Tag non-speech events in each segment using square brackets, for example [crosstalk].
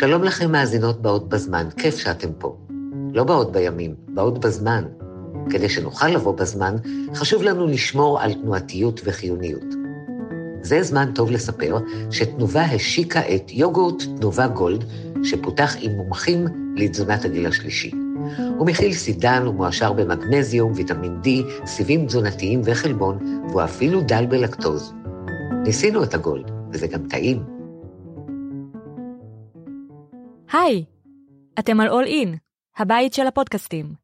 שלום לכם מאזינות באות בזמן, כיף שאתם פה. לא באות בימים, באות בזמן. כדי שנוכל לבוא בזמן, חשוב לנו לשמור על תנועתיות וחיוניות. זה זמן טוב לספר שתנובה השיקה את יוגורט תנובה גולד, שפותח עם מומחים לתזונת הגיל השלישי. הוא מכיל סידן ומועשר במגנזיום, ויטמין D, סיבים תזונתיים וחלבון, והוא אפילו דל בלקטוז. ניסינו את הגולד, וזה גם טעים. היי, אתם על All In, הבית של הפודקאסטים.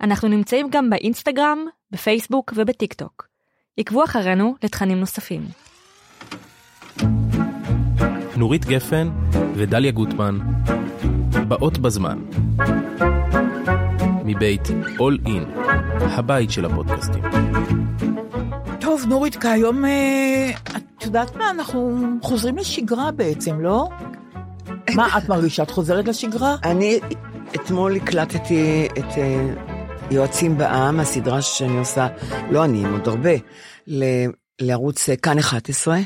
אנחנו נמצאים גם באינסטגרם, בפייסבוק ובטיק טוק. עקבו אחרינו לתכנים נוספים. נורית גפן ודליה גוטמן, באות בזמן. מבית All In, הבית של הפודקאסטים. טוב, נורית, כיום, אה, את יודעת מה, אנחנו חוזרים לשגרה בעצם, לא? מה את מרגישה? את חוזרת לשגרה? אני אתמול הקלטתי את אה, יועצים בעם, הסדרה שאני עושה, לא אני, עם עוד הרבה, לערוץ אה, כאן 11,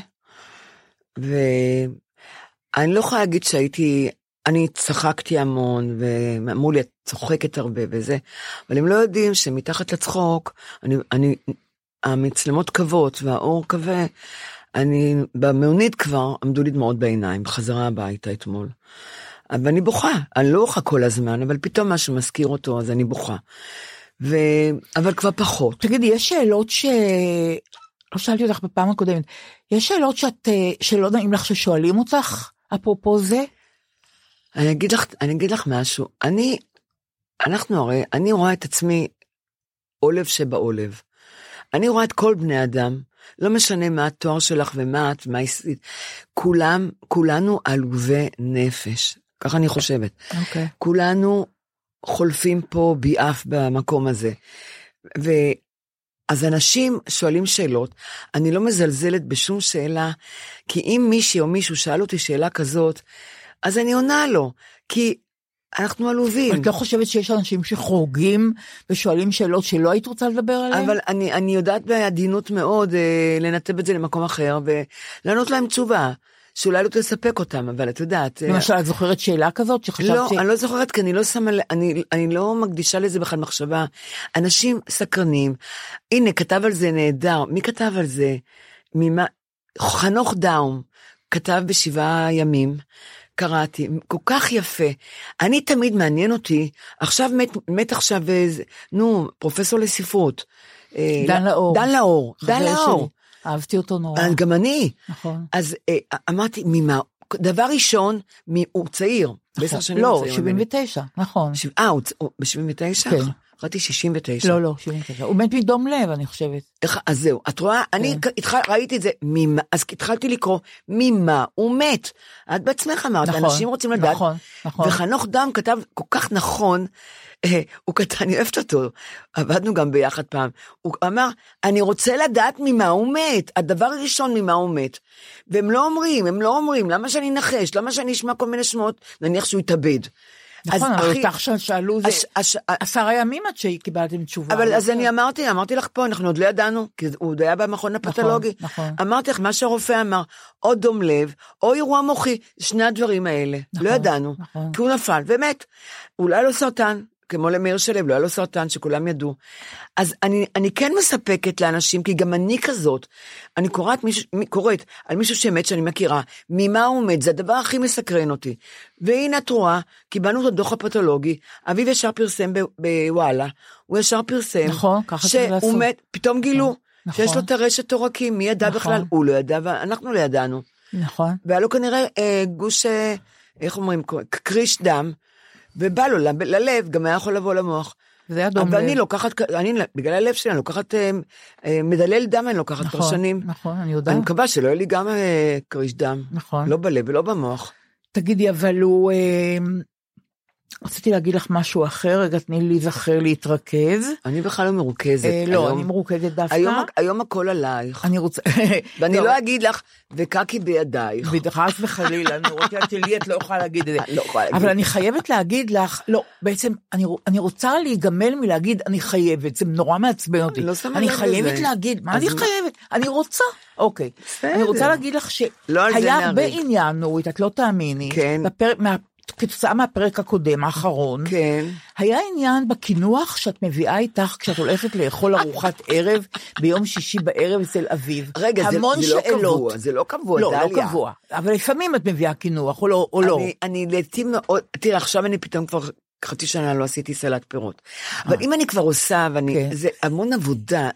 ואני לא יכולה להגיד שהייתי, אני צחקתי המון, ואמרו לי, את צוחקת הרבה וזה, אבל הם לא יודעים שמתחת לצחוק, אני, אני, המצלמות כבות והאור כבה, אני במעונית כבר עמדו לי דמעות בעיניים, בחזרה הביתה אתמול. אבל אני בוכה, אני לא בוכה כל הזמן, אבל פתאום משהו מזכיר אותו, אז אני בוכה. ו... אבל כבר פחות. תגידי, יש שאלות ש... לא שאלתי אותך בפעם הקודמת, יש שאלות שאת, אה, שלא נעים לך ששואלים אותך, אפרופו זה? אני אגיד לך, אני אגיד לך משהו, אני, אנחנו הרי, אני רואה את עצמי עולב שבעולב. אני רואה את כל בני אדם, לא משנה מה התואר שלך ומה את, מה עשית, כולם, כולנו עלובי נפש, ככה אני חושבת. אוקיי. Okay. כולנו חולפים פה ביעף במקום הזה. ו... אז אנשים שואלים שאלות, אני לא מזלזלת בשום שאלה, כי אם מישהי או מישהו שאל אותי שאלה כזאת, אז אני עונה לו, כי אנחנו עלובים. את לא חושבת שיש אנשים שחורגים ושואלים שאלות שלא היית רוצה לדבר עליהן? אבל אני, אני יודעת בעדינות מאוד אה, לנתב את זה למקום אחר ולענות להם תשובה. שאולי לא תספק אותם, אבל את יודעת... למשל, את זוכרת שאלה כזאת שחשבת לא, ש... אני לא זוכרת, כי אני לא שמה, אני, אני לא מקדישה לזה בכלל מחשבה. אנשים סקרנים, הנה, כתב על זה נהדר, מי כתב על זה? ממה... חנוך דאום כתב בשבעה ימים, קראתי, כל כך יפה. אני תמיד מעניין אותי, עכשיו מת, מת עכשיו, נו, פרופסור לספרות. דן לאור. דן לאור, דן לאור. אהבתי אותו נורא. גם אני. נכון. אז אה, אמרתי, ממה, דבר ראשון, מ, הוא צעיר. בעשר שנים לא, הוא צעיר. 79, נכון. אה, הוא ב-79? כן. חשבתי 69. לא, לא, 79. הוא מת מדום לב, אני חושבת. אז זהו, את רואה, אני התחל, ראיתי את זה, ממה, אז התחלתי לקרוא, ממה הוא מת. את בעצמך אמרת, נכון, אנשים רוצים לדעת. נכון, נכון. וחנוך דם כתב כל כך נכון, אה, הוא כתב, אני אוהבת אותו, עבדנו גם ביחד פעם. הוא אמר, אני רוצה לדעת ממה הוא מת, הדבר הראשון ממה הוא מת. והם לא אומרים, הם לא אומרים, למה שאני אנחש? למה שאני אשמע כל מיני שמות? נניח שהוא יתאבד. נכון, אז אבל אותך שאלו זה עשרה ימים עד שקיבלתם תשובה. אבל אז לא? אני אמרתי, אמרתי לך פה, אנחנו עוד לא ידענו, כי הוא עוד היה במכון הפתולוגי. נכון. אמרתי לך, מה שהרופא אמר, או דום לב, או אירוע מוחי, שני הדברים האלה. נכון, לא ידענו, נכון. כי הוא נפל, ומת. אולי לו סרטן, כמו למאיר שלו, לא היה לו סרטן, שכולם ידעו. אז אני, אני כן מספקת לאנשים, כי גם אני כזאת. אני קוראת, מישהו, מי- קוראת על מישהו שמת שאני מכירה, ממה הוא מת, זה הדבר הכי מסקרן אותי. והנה את רואה, קיבלנו את הדוח הפתולוגי, אביב ישר פרסם בוואלה, הוא ישר פרסם, נכון, ככה צריך לעשות. שהוא מת, פתאום גילו, נכון. שיש לו טרשת עורקים, מי ידע נכון. בכלל? הוא לא ידע, ואנחנו לא ידענו. נכון. והיה לו כנראה אה, גוש, אה, איך אומרים, קריש דם, ובא לו ללב, גם היה יכול לבוא למוח. זה היה דום אבל אני. לוקחת, אני, בגלל הלב שלי, אני לוקחת אה, אה, מדלל דם, אני לוקחת נכון, שנים. נכון, אני יודעת. אני מקווה שלא יהיה לי גם אה, קריש דם. נכון. לא בלב ולא במוח. תגידי, אבל הוא... רציתי להגיד לך משהו אחר, רגע, תני לי להיזכר להתרכז. אני בכלל לא מרוכזת. אה, לא, היום- אני מרוכזת דווקא. היום, היום הכל עלייך. אני רוצה... [laughs] ואני טוב, לא אגיד לך, וקקי בידייך. חס וחלילה, אני רוצה שלי את לא יכולה להגיד את זה. לא יכולה להגיד. אבל אני חייבת להגיד לך, לא, בעצם אני, אני רוצה להיגמל מלהגיד אני חייבת, זה נורא מעצבן אותי. לא שמה אני לב חייבת לזה. להגיד, מה אני? חייבת? אני רוצה. אוקיי. בסדר. אני רוצה להגיד לך לא שהיה הרבה. עניין, נורית, את לא תאמיני. כן. כתוצאה מהפרק הקודם, האחרון, כן. היה עניין בקינוח שאת מביאה איתך כשאת הולכת לאכול ארוחת ערב ביום שישי בערב אצל אביב. רגע, זה, זה לא שאלות. קבוע, זה לא קבוע, לא, דליה. לא קבוע. אבל לפעמים את מביאה קינוח, או לא. או לא. אני, אני לעתים מאוד, תראה, עכשיו אני פתאום כבר חצי שנה לא עשיתי סלט פירות. אבל אם אני כבר עושה, ואני, כן. זה המון עבודה.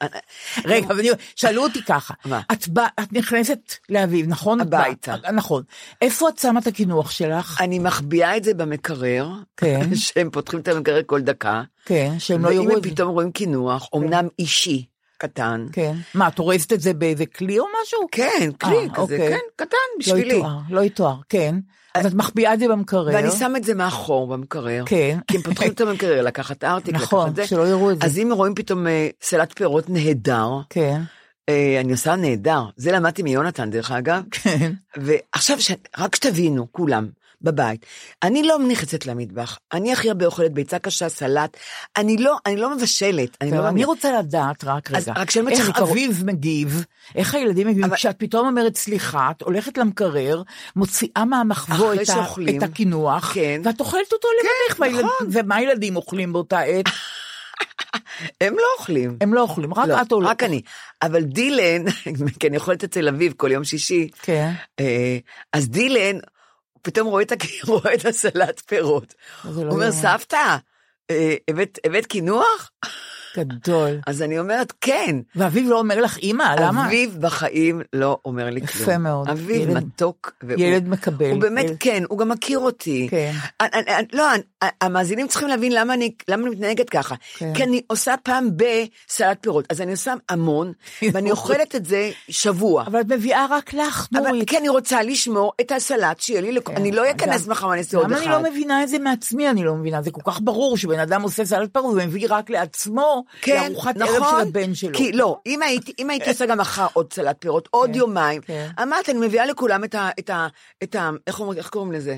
רגע, אבל שאלו אותי ככה, מה? את נכנסת לאביב, נכון? הביתה. נכון. איפה את שמה את הקינוח שלך? אני מחביאה את זה במקרר, כן. [laughs] שהם פותחים את המקרר כל דקה, כן, שהם לא ואם יראו הם את זה. פתאום רואים קינוח, אמנם אישי, קטן, כן. מה, את אורזת את זה באיזה כלי או משהו? כן, כלי אה, כזה, אוקיי. כן, קטן לא בשבילי. יתואר, לא יתואר, כן. אז את מחביאה את זה במקרר. ואני שם את זה מאחור במקרר. כן. כי הם פותחים את המקרר, לקחת ארטיק, נכון, לקחת זה. שלא יראו את זה. אז אם רואים פתאום אה, סלט פירות נהדר, כן, אה, אני עושה נהדר. זה למדתי מיונתן, דרך אגב. כן. ועכשיו. רק שתבינו, כולם, בבית, אני לא נכנסת למטבח, אני הכי הרבה אוכלת ביצה קשה, סלט, אני לא, אני לא מבשלת, אני לא... אני. רוצה לדעת, רק רגע, רק איך כבר- אביב מגיב, איך הילדים מגיבים, אבל- כשאת פתאום אומרת סליחה, את הולכת למקרר, מוציאה מהמחבוא את, ה- שאוכלים. את הקינוח, כן. ואת אוכלת אותו לבדך, והילד- נכון. ומה הילדים אוכלים באותה עת? [laughs] הם לא אוכלים. הם לא אוכלים, רק לא, את הולכת. רק אני. אבל דילן, [laughs] כי אני אוכלת אצל אביב כל יום שישי, כן. אה, אז דילן, פתאום רואה את, [laughs] רואה את הסלט פירות. לא הוא אומר, יאומן. סבתא, אה, הבאת הבאת קינוח? גדול. [laughs] אז אני אומרת, כן. ואביב לא אומר לך, אימא, למה? אביב בחיים לא אומר לי כלום. יפה מאוד. אביב ילד- מתוק. והוא- ילד מקבל. הוא באמת, ילד- כן, הוא גם מכיר אותי. כן. אני- אני- אני- לא, אני- המאזינים צריכים להבין למה אני למה אני מתנהגת ככה. כן. כי אני עושה פעם בסלט פירות, אז אני עושה המון, ואני אוכלת את זה שבוע. אבל את מביאה רק לך, נורית. כי אני רוצה לשמור את הסלט שיהיה לי, לכ- אני לא אכנס מחר ואני אעשה עוד למה אחד. אני לא מבינה את זה מעצמי? אני לא מבינה. זה כל כך ברור שבן אדם עושה סלט פרווה ומביא רק לעצמו כן, לארוחת נכון, ערב של הבן שלו. כי לא, אם הייתי, אם הייתי עושה גם מחר עוד סלט פירות, עוד כן, יומיים, כן. אמרתי, אני מביאה לכולם את ה... את ה... את ה... איך אומרים- איך קוראים לזה?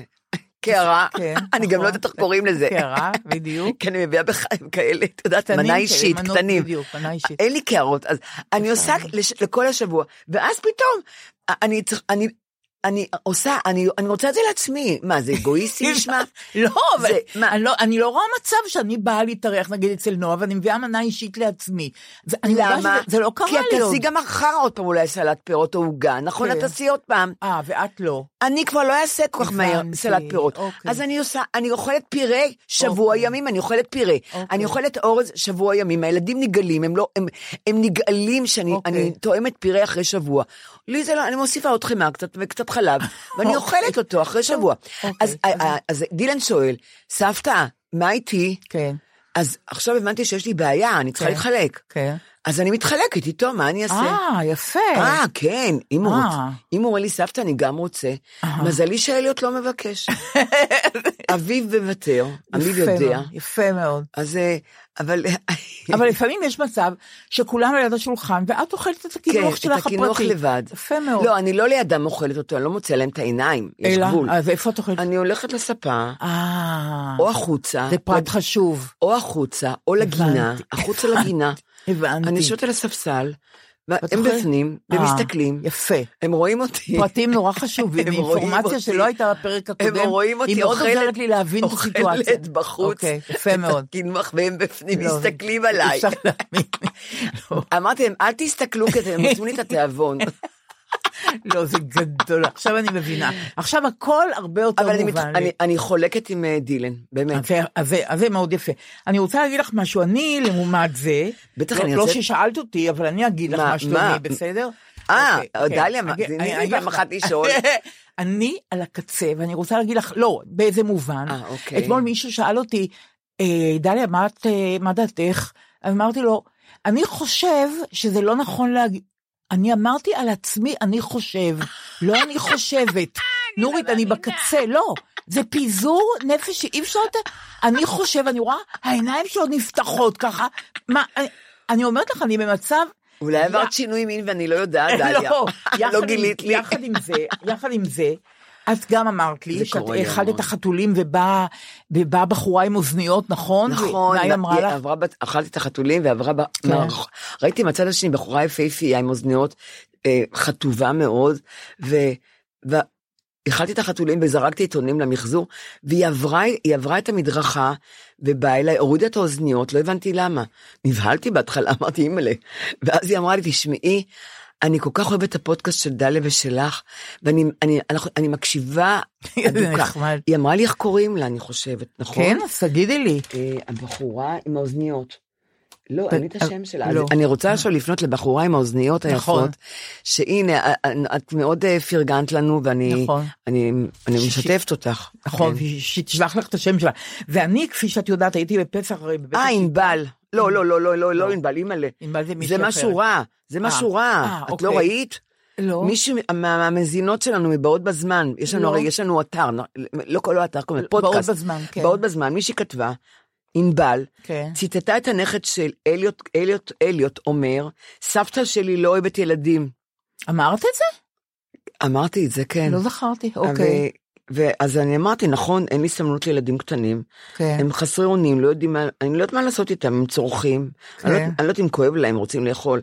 קערה. כן, אני גם נכון. לא יודעת איך קוראים לזה. קערה, בדיוק. כי אני מביאה בחיים כאלה, את יודעת, מנה אישית, קטנים. בדיוק, מנה אישית. אין לי קערות, אז אני עושה לש- לכל השבוע, ואז פתאום, אני אני... אני עושה, אני, אני רוצה את זה לעצמי. מה, זה אגואיסטי [laughs] נשמע? לא, אבל זה- מה- אני לא- אני לא רואה מצב שאני באה להתארח נגיד אצל נועה ואני מביאה מנה אישית לעצמי. זה- למה? שזה- זה לא קרה כי את לי עוד. תעשי גם מחר עוד פעם אולי סלט פירות או עוגה, נכון? כן. את תעשי עוד פעם. אה, ואת לא. אני כבר לא אעשה כל כך מהר סלט פירות. אוקיי. אז אני עושה, אני אוכלת פירה שבוע אוקיי. ימים, אני אוכלת פירה. אוקיי. אני אוכלת אורז שבוע ימים. הילדים נגעלים, הם לא, הם, הם נגעלים שאני אוקיי. טועמת פירה אחרי שבוע. לי זה לא, אני מוסיפה עוד חמאה קצת וקצת חלב, ואני אוכלת אותו אחרי שבוע. אוקיי. אז, אז, אז דילן שואל, סבתא, מה איתי? כן, אז עכשיו הבנתי שיש לי בעיה, אני צריכה כן. להתחלק. כן. אז אני מתחלקת איתו, מה אני אעשה? אה, יפה. אה, כן, אם הוא אה. רוצה. אם הוא אומר לי, סבתא, אני גם רוצה. מזלי שאליוט לא מבקש. [laughs] אביו מוותר, אביו יודע. יפה מאוד. אז, אה, אבל... אבל לפעמים יש מצב שכולם ליד השולחן, ואת אוכלת את הקינוח כן, את שלך הפרטי. הקינוח לבד. יפה מאוד. לא, אני לא לידם אוכלת אותו, אני לא מוצא להם את העיניים, יש אלא, גבול. אז איפה את אוכלת? אני הולכת לספה, אה, או החוצה, זה פרט או- חשוב. או החוצה, או לגינה. החוצה לגינה. [laughs] הבנתי. אני יושבת על הספסל, אוכלת? בפנים, אה, ומסתכלים, יפה. הם רואים אותי. פרטים נורא חשובים, [laughs] הם אינפורמציה. שלא הייתה בפרק הקודם. הם רואים אותי היא מאוד אוכלת- עוזרת לי להבין את הסיטואציה. אוכלת בחוץ, אוקיי, יפה מאוד. את הקינוח, והם בפנים לא, מסתכלים עליי. אמרתי להם, אל תסתכלו כי אתם נותנים לי את התיאבון. [laughs] לא, זה גדול. עכשיו אני מבינה. עכשיו הכל הרבה יותר אבל מובן לי. אני- אני חולקת עם אה, דילן, באמת. אז זה- מאוד יפה. אני רוצה להגיד לך משהו, אני לעומת זה, בטח, לא- אני לא ששאלת אותי, אבל אני אגיד לך מה- שלומי? בסדר? אה, אוקיי, דליה, כן. מה- אני- לי פעם לך. אחת לשאול. [laughs] אני על הקצה, ואני רוצה להגיד לך, לא, באיזה מובן. אה, אוקיי. אתמול מישהו שאל אותי, "אה, דליה, מה אה, דעתך? אמרתי לו, אני חושב שזה לא נכון להגיד, אני אמרתי על עצמי, אני חושב, לא אני חושבת. [laughs] נורית, אני בקצה, לא. זה פיזור נפש שאי אפשר יותר, אני חושב, אני רואה, העיניים שלו נפתחות ככה. מה, אני, אני אומרת לך, אני במצב... אולי עברת שינוי מין ואני לא יודעת, [laughs] דליה. לא, יחד לא גילית לי. יחד עם זה, יחד עם זה, את גם אמרת לי שאת אכלת. את החתולים ובאה ובאה בחורה עם אוזניות, נכון? נכון, היא אמרה לך? עברה אכלתי את החתולים ועברה, ב- כן. ראיתי מהצד השני בחורה יפהפייה עם אוזניות אה, חטובה מאוד, ו- ואכלתי את החתולים וזרקתי עיתונים למחזור, והיא עברה, היא עברה את המדרכה ובאה אליי, הורידה את האוזניות, לא הבנתי למה. נבהלתי בהתחלה, [laughs] אמרתי אימא'לה, ואז היא אמרה לי, תשמעי, אני כל כך אוהבת את הפודקאסט של דליה ושלך, ואני אני, אנחנו- אני מקשיבה [laughs] אדוקה. היא אמרה לי איך קוראים לה, אני חושבת, נכון? כן, אז תגידי לי. אה, הבחורה עם האוזניות. לא, אין לי את השם שלה. לא. אני רוצה עכשיו לפנות לבחורה עם האוזניות נכון. היפות, שהנה, אה, אה, את מאוד אה, פרגנת לנו, ואני נכון. אני- אני ש- משתפת אותך. נכון, כן. שתשלח לך את השם שלה. ואני, כפי שאת יודעת, הייתי בפסח אה. ענבל. לא, לא, לא, לא, לא, לא ענבל, אימא'לה. ענבל זה מישהי זה אחרת. משהו רע, זה משהו אה, רע. אה, את אוקיי. לא ראית? לא. מישהו מה- מהמזינות שלנו מבאות בזמן, יש לנו לא. הרי, יש לנו אתר, לא כל האתר, קוראים לזה באות פודקאסט. בזמן, כן. באות בזמן, מישהי כתבה, ענבל, כן. ציטטה את הנכד של אליוט, אליוט, אליוט אומר, סבתא שלי לא אוהבת ילדים. אמרת את זה? אמרתי את זה, כן. לא זכרתי, אוקיי. ואז אני אמרתי, נכון, אין לי סמלות לילדים קטנים, כן. הם חסרי אונים, לא יודעים מה, אני לא יודעת מה לעשות איתם, הם צורכים, אני לא כן. אני לא יודעת אם כואב להם, רוצים לאכול,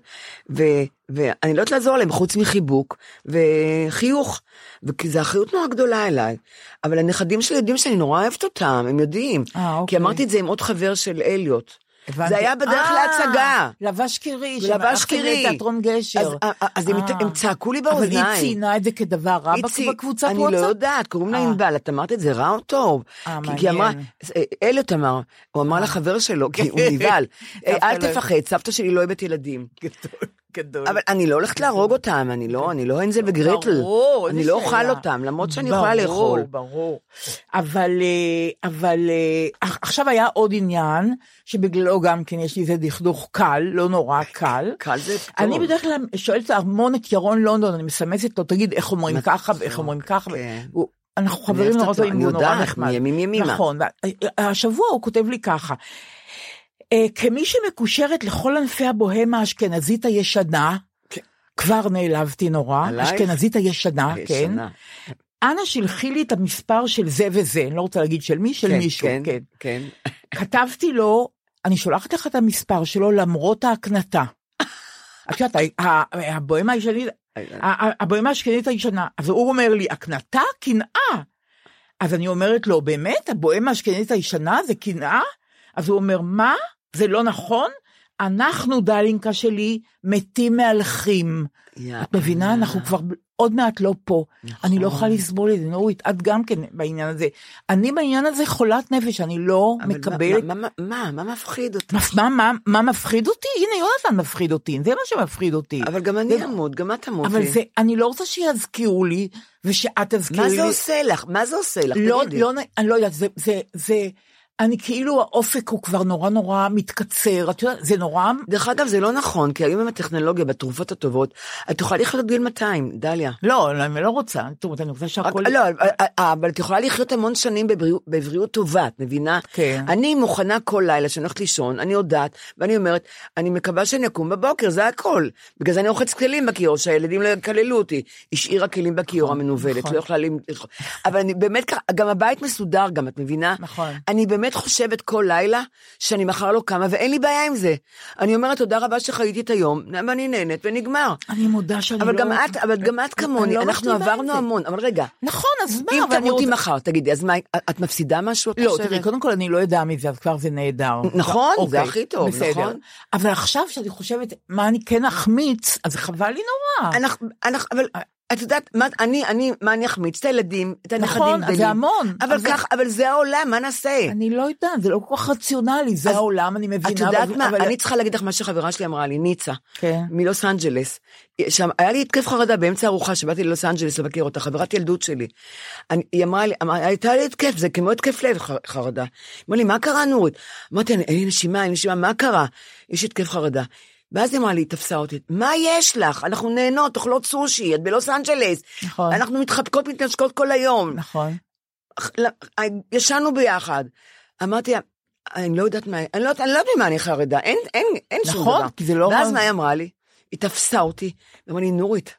ו- ואני לא יודעת לעזור להם חוץ מחיבוק וחיוך, וכי זו אחריות נורא גדולה אליי, אבל הנכדים שלי יודעים שאני נורא אוהבת אותם, הם יודעים, אה, כי אוקיי. אמרתי את זה עם עוד חבר של אליוט. הבנתי. זה היה בדרך אה, להצגה. לבש קירי. לבש קירי. לתיאטרון גשר. אז, הם, אה. הם צעקו לי אבל באוזניים. היא ציינה את זה כדבר רע היא בקבוצת אני וואטסאפ? לא יודעת, קוראים לה אה. ענבל, את אמרת את זה רע או טוב? אה, כי- כי אמרה. אליוט אמר, הוא אמר לחבר שלו, כי הוא נבהל, [laughs] "אה, אל לא- תפחד, סבתא שלי לא אוהבת ילדים. גדול. אבל אני לא הולכת להרוג אותם, אני לא, אני לא הנזל וגרטל, ברור, אני לא אוכל. אותם, למרות שאני יכולה לאכול. ברור, ברור. אבל, אה, אבל אה, עכשיו היה עוד עניין, שבגללו גם כן יש לי איזה דכדוך קל, לא נורא קל. קל זה טוב. אני בדרך כלל שואלת המון את ירון לונדון, אני מסמסת לו, תגיד, איך אומרים. ככה ואיך אומרים ככה. כן. אנחנו אני חברים נורא טובים, אני הוא נורא יודעת, נחמד. מימים ימימה. נכון, השבוע הוא כותב לי ככה, כמי שמקושרת לכל ענפי הבוהמה האשכנזית הישנה, כן. כבר נעלבתי נורא, עלייך? אשכנזית הישנה, כן. ישנה. אנא שלחי לי את המספר של זה וזה, אני לא רוצה להגיד של מי, של כן, מישהו, כן, כן. כן. כתבתי לו, אני שולחת לך את המספר שלו למרות ההקנטה. [laughs] את יודעת, הבוהמה הישנית, הבוהמה האשכנזית הישנה, אז הוא אומר לי, הקנטה? קנאה. אז אני אומרת לו, באמת? הבוהמה האשכנזית הישנה זה קנאה? אז הוא אומר, מה? זה לא נכון? אנחנו, דלינקה שלי, מתים מהלכים. את מבינה? אנחנו כבר עוד מעט לא פה. אני לא יכולה לסבול את זה, נורית, את גם כן בעניין הזה. אני בעניין הזה חולת נפש, אני לא מקבלת... מה- מה- מה, מה מפחיד אותך? מפ- מה, מה, מה מפחיד אותי? הנה, יונתן מפחיד אותי, זה מה שמפחיד אותי. אבל גם אני אמות, גם את תמותי. אבל זה, אני לא רוצה שיזכירו לי, ושאת תזכירי מה לי. זה עושה לך? מה זה עושה לך? לא. לא, נ- אני לא יודעת, זה, זה, זה, אני כאילו האופק הוא כבר נורא נורא מתקצר, את יודעת, זה נורא... דרך אגב, זה לא נכון, כי היום עם הטכנולוגיה, בתרופות הטובות, את יכולה לחיות עד גיל 200, דליה. לא, אני לא רוצה, אומרת, אני רוצה שהכל... לא, אבל- אבל את יכולה לחיות המון שנים בבריאות, בבריאות טובה, את מבינה? כן. אני מוכנה כל לילה שאני הולכת לישון, אני יודעת, ואני אומרת, אני מקווה שאני אקום בבוקר, זה הכל. בגלל זה אני רוחץ כלים בכיור, שהילדים לא יקללו אותי. השאירה כלים בכיור המנוולת, נכון. לא יכולה... ל- אבל אני באמת ככה, גם הבית מסודר גם, את מבינה? נכון. אני באמת חושבת כל לילה שאני מחר לא קמה, ואין לי בעיה עם זה. אני אומרת, תודה רבה שחייתי את היום, ואני נהנית, ונגמר. אני מודה שאני אבל לא... גם את, אבל גם את כמוני, לא אנחנו עברנו זה. המון, אבל רגע, נכון, אז מה? אם תמותי רוצה- מחר, תגידי, אז מה, את מפסידה משהו, את לא? תראי, קודם כל אני לא יודע מזה, אז כבר זה נהדר. נכון, זה אוקיי, הכי טוב, בסדר. נכון. אבל עכשיו שאני חושבת, מה אני כן אחמיץ, אז חבל לי נורא. אנחנו, אנחנו, אבל את יודעת, מה, אני, אני, מה אני אחמיץ? את הילדים, את הנכדים נכון, גדלים. זה המון. אבל אז- כך, אבל זה העולם, מה נעשה? אני לא יודעת, זה לא כל כך רציונלי, זה אז העולם, אני מבינה. את יודעת אבל- מה, אבל- אני צריכה להגיד לך מה שחברה שלי אמרה לי, ניצה, כן. מלוס אנג'לס. שם, היה לי התקף חרדה באמצע ארוחה, שבאתי ללוס אנג'לס לבקר אותה, חברת ילדות שלי. אני, היא אמרה לי, אמרה, הייתה לי התקף, זה כמו התקף לב, ח- חרדה. אמרה לי, מה קרה נורית? אמרתי, "אני- אין לי נשימה, אין לי נשימה, מה קרה? יש התקף חרדה. ואז היא אמרה לי, תפסה אותי, מה יש לך? אנחנו נהנות, אוכלות סושי, את בלוס אנג'לס. נכון. אנחנו מתחבקות, מתנשקות כל היום. נכון. לא, ישנו ביחד. אמרתי, אני לא יודעת מה, אני לא, אני לא יודעת ממה אני חרדה, אין, אין, אין שום נכון, דבר. כי זה לא- ואז מה היא אמרה לי? היא תפסה אותי, ואמרה לי, נורית,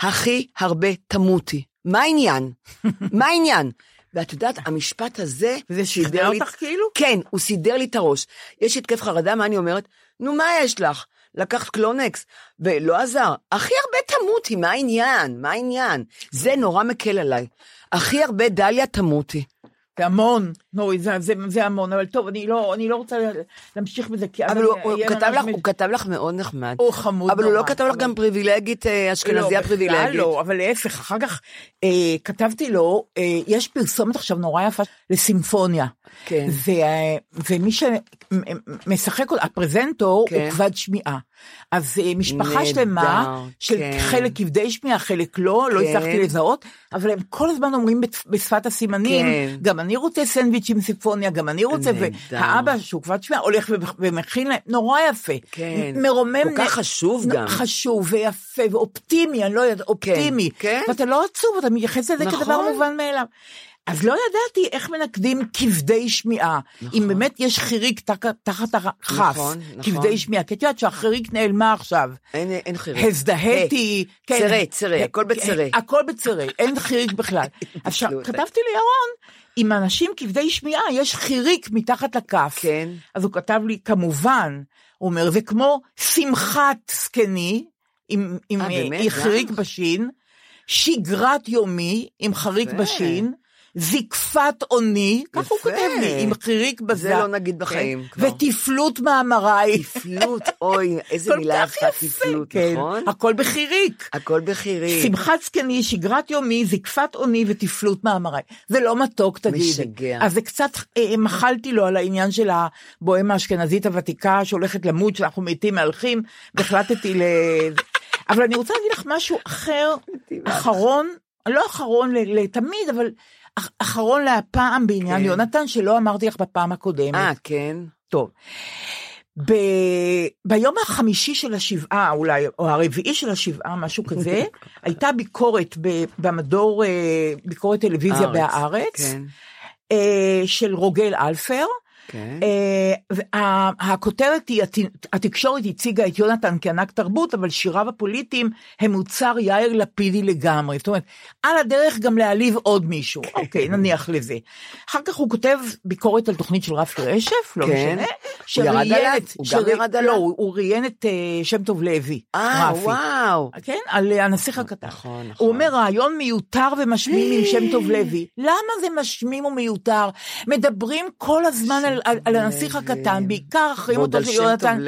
הכי הרבה תמותי. מה העניין? [laughs] מה העניין? ואת יודעת, המשפט הזה, וזה סידר שכנע לי- אותך כאילו? כן, הוא סידר לי את הראש. יש התקף חרדה, מה אני אומרת? נו, מה יש לך? לקחת קלונקס, ולא עזר. הכי הרבה תמותי, מה העניין? מה העניין? זה נורא מקל עליי. הכי הרבה דליה תמותי. זה המון, נורי, זה, זה, זה המון, אבל טוב, אני לא, אני לא רוצה להמשיך בזה, כי אבל הוא, הוא, כתב לך, הוא כתב לך מאוד נחמד. הוא חמוד אבל הוא לא כתב לך גם פריבילגית, אה, אשכנזייה לא, פריבילגית. בכלל לא, אבל להפך, אחר כך אה, כתבתי לו, אה, יש פרסומת עכשיו נורא יפה לסימפוניה. כן. וה- ומי שמשחק, הפרזנטור כן. הוא כבד שמיעה. אז אה, משפחה נהדר, שלמה, של כן. חלק כבדי שמיעה, חלק לא, לא כן. הצלחתי לזהות, אבל הם כל הזמן אומרים בשפת הסימנים, כן. גם אני רוצה סנדוויץ' עם סימפוניה, גם אני רוצה, נהדר. והאבא שהוא כבד שמיעה הולך ומכין להם, נורא יפה. כן. מרומם. כל כך חשוב גם. חשוב ויפה ואופטימי, אני לא יודעת, אופטימי. כן. ואתה לא עצוב, אתה מתייחס לזה נכון. כדבר מובן מאליו. אז לא ידעתי איך מנקדים כבדי שמיעה. אם באמת יש חיריק תחת- תחת הכף, נכון, נכון. כבדי שמיעה. כי את יודעת שהחיריק נעלמה עכשיו. אין, אין חיריק. הזדהיתי. כן. צירי, צירי, הכל בצירי. הכל בצירי, אין חיריק בכלל. [laughs] עכשיו. כתבתי לירון, עם אנשים כבדי שמיעה יש חיריק מתחת לכף. כן. אז הוא כתב לי, כמובן, הוא אומר, זה כמו שמחת זקני, עם, עם אה, אה, באמת? חריק? בשין, שגרת יומי, עם חריק. בשין, זקפת אוני, כך הוא. כותב לי, עם חיריק בזה. זה לא נגיד בחיים כבר. ותפלות מאמריי. תפלות, אוי, איזה מילה יפה, תפלות, כן. נכון? הכל בחיריק. הכל בחיריק. שמחת זקני, שגרת יומי, זקפת אוני ותפלות מאמריי. זה לא מתוק, תגידי. משגע. אז זה קצת, אה, מחלתי לו על העניין של הבוהמה האשכנזית הוותיקה שהולכת למות, שאנחנו מתים מהלכים, והחלטתי ל... [laughs] אבל אני רוצה להגיד לך משהו אחר, אחרון, לא אחרון לתמיד, אבל אחרון להפעם בעניין כן. יונתן, שלא אמרתי לך בפעם הקודמת. אה, כן? טוב. ב... ביום החמישי של השבעה אולי, או הרביעי של השבעה, משהו [laughs] כזה, הייתה ביקורת ב... במדור, אה, ביקורת טלוויזיה הארץ, בהארץ, כן. אה, של רוגל אלפר. כן. אה, הכותרת היא, הת- התקשורת הציגה את יונתן כענק תרבות, אבל שיריו הפוליטיים הם מוצר יאיר לפידי לגמרי. זאת אומרת, על הדרך גם להעליב עוד מישהו. אוקיי, נניח לזה. אחר כך הוא כותב ביקורת על תוכנית של רפי רשף, לא כן. משנה. הוא ירד שראיין עליו? את- הוא גם ירד עליו? לא, הוא ראיין את אה, שם טוב לוי, אה, רפי. וואו. כן, על אה, הנסיך הקטן. נכון, נכון. הוא אומר, רעיון מיותר ומשמים עם שם טוב לוי. [gasps] למה זה משמים ומיותר? מדברים כל הזמן על, על, הנסיך הקטן, בעיקר ועוד אותו של יונתן.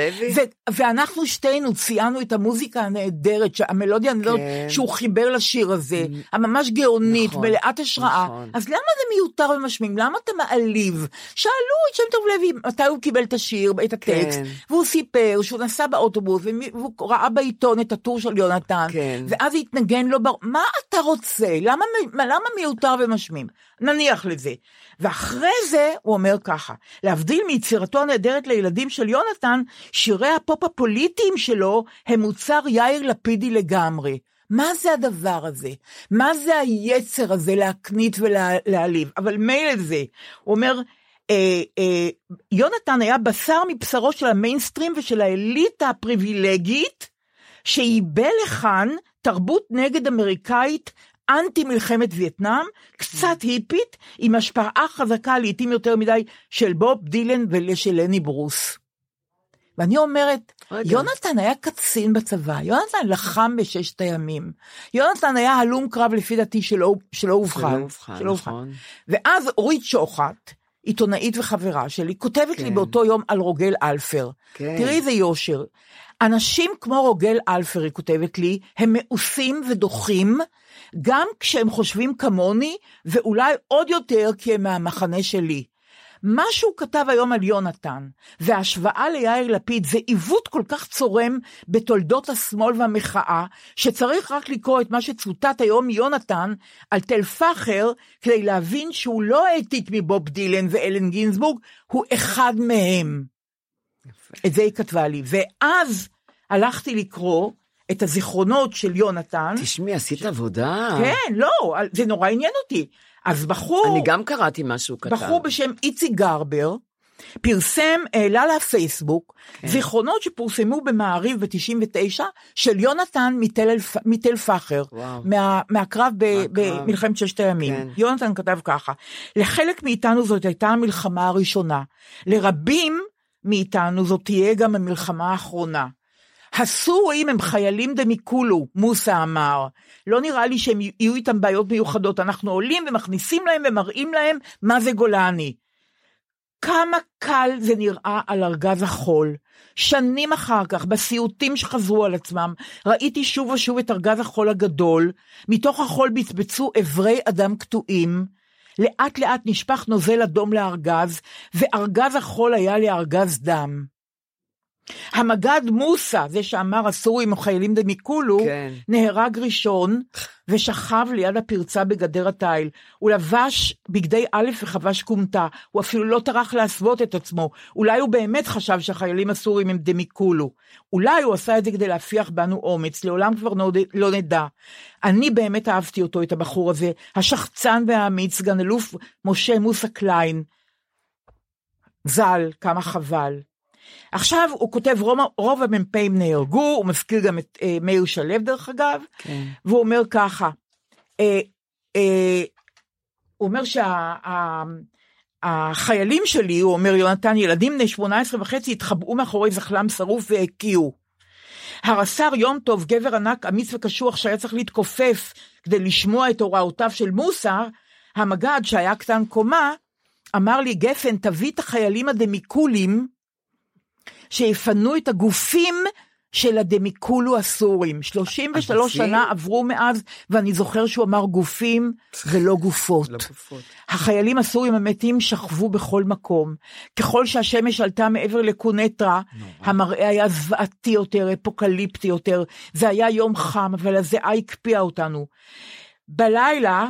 ואנחנו שתינו ציינו את המוזיקה הנהדרת, המלודיה הנהדרת כן. שהוא חיבר לשיר הזה, הממש גאונית, נכון, מלאת השראה. נכון. אז למה זה מיותר ומשמים? למה אתה מעליב? שאלו את שם טוב לוי מתי הוא קיבל את השיר, את הטקסט, כן. והוא סיפר שהוא נסע באוטובוס, והוא ראה בעיתון את הטור של יונתן, כן. ואז התנגן לו, בר... מה אתה רוצה? למה, למה מיותר ומשמים? נניח לזה. ואחרי זה הוא אומר ככה, להבדיל מיצירתו הנהדרת לילדים של יונתן, שירי הפופ הפוליטיים שלו הם מוצר יאיר לפידי לגמרי. מה זה הדבר הזה? מה זה היצר הזה להקנית ולהעליב? אבל מילא זה, הוא אומר, אה, אה, יונתן היה בשר מבשרו של המיינסטרים ושל האליטה הפריבילגית, שייבא לכאן תרבות נגד אמריקאית אנטי מלחמת וייטנאם, קצת היפית, עם השפעה חזקה לעיתים יותר מדי של בוב דילן ושל לני ברוס. ואני אומרת, רגע. יונתן היה קצין בצבא, יונתן לחם בששת הימים. יונתן היה הלום קרב לפי דעתי שלא, שלא אובחן. שלא אובחן, נכון. ואז אורית שוחט, עיתונאית וחברה שלי, כותבת כן. לי באותו יום על רוגל אלפר. כן. תראי איזה יושר. אנשים כמו רוגל אלפר, היא כותבת לי, הם מאוסים ודוחים, גם כשהם חושבים כמוני, ואולי עוד יותר כי הם מהמחנה שלי. מה שהוא כתב היום על יונתן, וההשוואה ליאיר לפיד, זה עיוות כל כך צורם בתולדות השמאל והמחאה, שצריך רק לקרוא את מה שצוטט היום מיונתן על תל פאחר, כדי להבין שהוא לא העתיק מבוב דילן ואלן גינזבורג, הוא אחד מהם. יפה. את זה היא כתבה לי. ואז הלכתי לקרוא את הזיכרונות של יונתן. תשמעי, עשית ש... עבודה. כן, לא, זה נורא עניין אותי. אז בחור... אני גם קראתי משהו קטן. בחור בשם איציק גרבר, פרסם, העלה לפייסבוק, כן. זיכרונות שפורסמו במעריב ב-99 של יונתן מתל, מתל פחר, מה, מהקרב ב, במלחמת ששת הימים. כן. יונתן כתב ככה, לחלק מאיתנו זאת הייתה המלחמה הראשונה, לרבים מאיתנו זאת תהיה גם המלחמה האחרונה. הסורים הם חיילים דמיקולו, מוסא אמר. לא נראה לי שהם יהיו איתם בעיות מיוחדות, אנחנו עולים ומכניסים להם ומראים להם מה זה גולני. כמה קל זה נראה על ארגז החול. שנים אחר כך, בסיוטים שחזרו על עצמם, ראיתי שוב ושוב את ארגז החול הגדול, מתוך החול בצבצו אברי אדם קטועים, לאט לאט נשפך נוזל אדום לארגז, וארגז החול היה לארגז דם. המג"ד מוסא, זה שאמר הסורים או חיילים דמיקולו, כן. נהרג ראשון ושכב ליד הפרצה בגדר התיל. הוא לבש בגדי א' וחבש כומתה, הוא אפילו לא טרח להסוות את עצמו. אולי הוא באמת חשב שהחיילים הסורים הם דמיקולו. אולי הוא עשה את זה כדי להפיח בנו אומץ, לעולם כבר לא נדע. אני באמת אהבתי אותו, את הבחור הזה, השחצן והאמיץ, סגן אלוף משה מוסא קליין. ז"ל, כמה חבל. עכשיו הוא כותב, רוב, רוב המ"פים נהרגו, הוא מזכיר גם את אה, מאיר שלו דרך אגב, כן. והוא אומר ככה, אה, אה, הוא אומר שהחיילים שה, שלי, הוא אומר יונתן, ילדים בני 18 וחצי התחבאו מאחורי זחלם שרוף והקיאו. הרס"ר יום טוב, גבר ענק, אמיץ וקשוח שהיה צריך להתכופף כדי לשמוע את הוראותיו של מוסא, המג"ד שהיה קטן קומה, אמר לי, גפן, תביא את החיילים הדמיקולים שיפנו את הגופים של הדמיקולו הסורים. 33 שנה עברו מאז, ואני זוכר שהוא אמר גופים ולא גופות. לא גופות. החיילים הסורים המתים שכבו בכל מקום. ככל שהשמש עלתה מעבר לקונטרה, המראה היה זוועתי יותר, אפוקליפטי יותר. זה היה יום חם, אבל הזיעה הקפיאה אותנו. בלילה,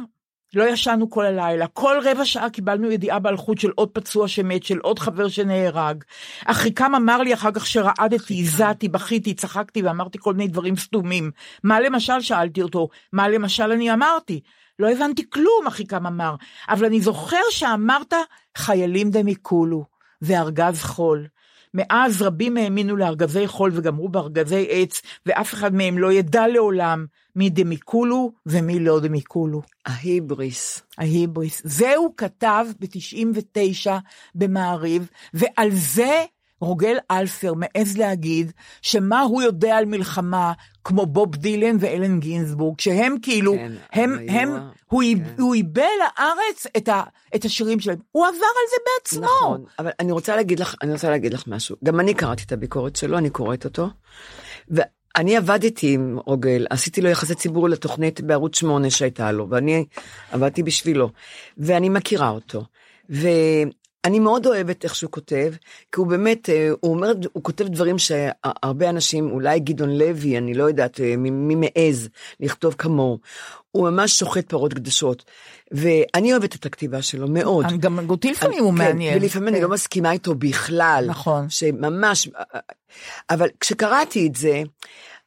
לא ישנו כל הלילה, כל רבע שעה קיבלנו ידיעה באלחוט של עוד פצוע שמת, של עוד חבר שנהרג. אחיקם אמר לי אחר כך שרעדתי, הזעתי, בכיתי, צחקתי ואמרתי כל מיני דברים סתומים. מה למשל שאלתי אותו, מה למשל אני אמרתי? לא הבנתי כלום, אחיקם אמר, אבל אני זוכר שאמרת חיילים דמיקולו וארגז חול. מאז רבים האמינו לארגזי חול וגמרו בארגזי עץ, ואף אחד מהם לא ידע לעולם מי דמיקולו ומי לא דמיקולו. ההיבריס. ההיבריס. זה הוא כתב ב-99 במעריב, ועל זה רוגל אלפר מעז להגיד שמה הוא יודע על מלחמה כמו בוב דילן ואלן גינזבורג, שהם כאילו, כן, הם, הם, היו, הוא, כן. הוא איבא לארץ את, ה, את השירים שלהם, הוא עבר על זה בעצמו. נכון, אבל אני רוצה להגיד לך, אני רוצה להגיד לך משהו, גם אני קראתי את הביקורת שלו, אני קוראת אותו, ואני עבדתי עם רוגל, עשיתי לו יחסי ציבור לתוכנית בערוץ 8 שהייתה לו, ואני עבדתי בשבילו, ואני מכירה אותו. ו... אני מאוד אוהבת איך שהוא כותב, כי הוא באמת, אה, הוא אומר, הוא כותב דברים שהרבה אנשים, אולי גדעון לוי, אני לא יודעת אה, מי מי מעז לכתוב כמוהו. הוא ממש שוחט פרות קדושות. ואני אוהבת את הכתיבה שלו מאוד. אני גם אותי לפעמים הוא כן, מעניין. ולפעמים אני כן. לא מסכימה איתו בכלל. נכון. שממש, אבל כשקראתי את זה,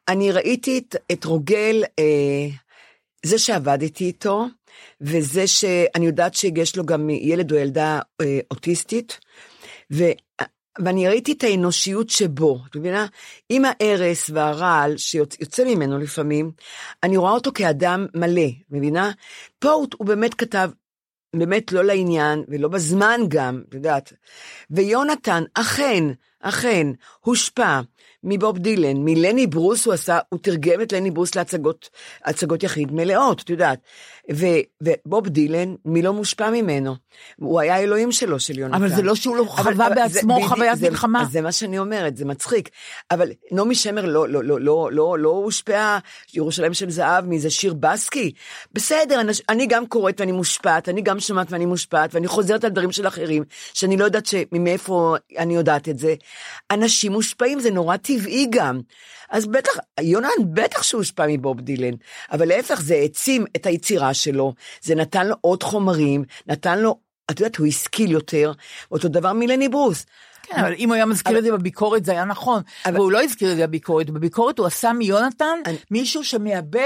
אני ראיתי את, את רוגל, אה, זה שעבדתי איתו, וזה שאני יודעת שיש לו גם ילד או ילדה אה, אוטיסטית, ו, ואני ראיתי את האנושיות שבו, את מבינה? עם ההרס והרעל שיוצא ממנו לפעמים, אני רואה אותו כאדם מלא, מבינה? פה הוא, הוא באמת כתב באמת לא לעניין, ולא בזמן גם, את יודעת. ויונתן, אכן, אכן, הושפע מבוב דילן, מלני ברוס הוא עשה, הוא תרגם את לני ברוס להצגות הצגות יחיד מלאות, את יודעת. ו, ובוב דילן, מי לא מושפע ממנו? הוא היה האלוהים שלו, של יונתן. אבל זה לא שהוא לא חווה בעצמו חוויית מלחמה. זה מה שאני אומרת, זה מצחיק. אבל נעמי שמר לא, לא, לא, לא, לא, לא הושפעה, ירושלים של זהב, מאיזה שיר בסקי. בסדר, אני, אני גם קוראת ואני מושפעת, אני גם שומעת ואני מושפעת, ואני חוזרת על דברים של אחרים, שאני לא יודעת מאיפה אני יודעת את זה. אנשים מושפעים, זה נורא טבעי גם. אז בטח, יונן בטח שהוא הושפע מבוב דילן, אבל להפך, זה העצים את היצירה שלו, זה נתן לו עוד חומרים, נתן לו, את יודעת, הוא השכיל יותר, אותו דבר מלני ברוס. כן, אבל אם הוא היה מזכיר את זה בביקורת זה היה נכון, אבל- והוא לא הזכיר את זה בביקורת, בביקורת הוא עשה מיונתן אני- מישהו שמייבא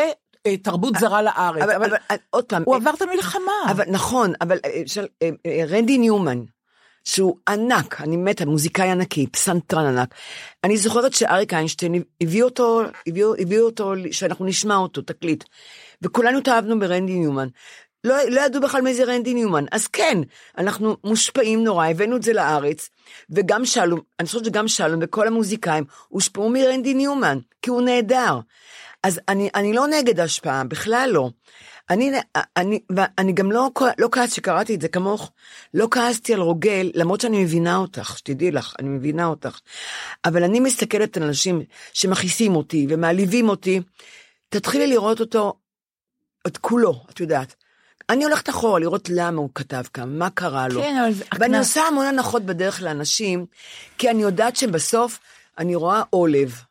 אה, תרבות זרה לארץ, אבל, אבל אבל, אבל עוד פעם, הוא אה, עבר את המלחמה. אבל נכון, אבל אה, רנדי ניומן, שהוא ענק, אני מתה, מוזיקאי ענקי, פסנתרן ענק. אני זוכרת שאריק איינשטיין הביא אותו, הביא, הביא אותו, שאנחנו נשמע אותו, תקליט. וכולנו התאהבנו ברנדי ניומן. לא, לא ידעו בכלל מי זה רנדי ניומן. אז כן, אנחנו מושפעים נורא, הבאנו את זה לארץ, וגם שלום, אני חושבת שגם שלום וכל המוזיקאים הושפעו מרנדי ניומן, כי הוא נהדר. אז אני, אני לא נגד השפעה, בכלל לא. אני, אני, ואני גם לא, לא כעס שקראתי את זה כמוך, לא כעסתי על רוגל, למרות שאני מבינה אותך, שתדעי לך, אני מבינה אותך. אבל אני מסתכלת על אנשים שמכעיסים אותי ומעליבים אותי, תתחילי לראות אותו, את כולו, את יודעת. אני הולכת אחורה לראות למה הוא כתב כאן, מה קרה לו. כן, אבל ואני עושה המון הנחות בדרך לאנשים, כי אני יודעת שבסוף אני רואה עולב.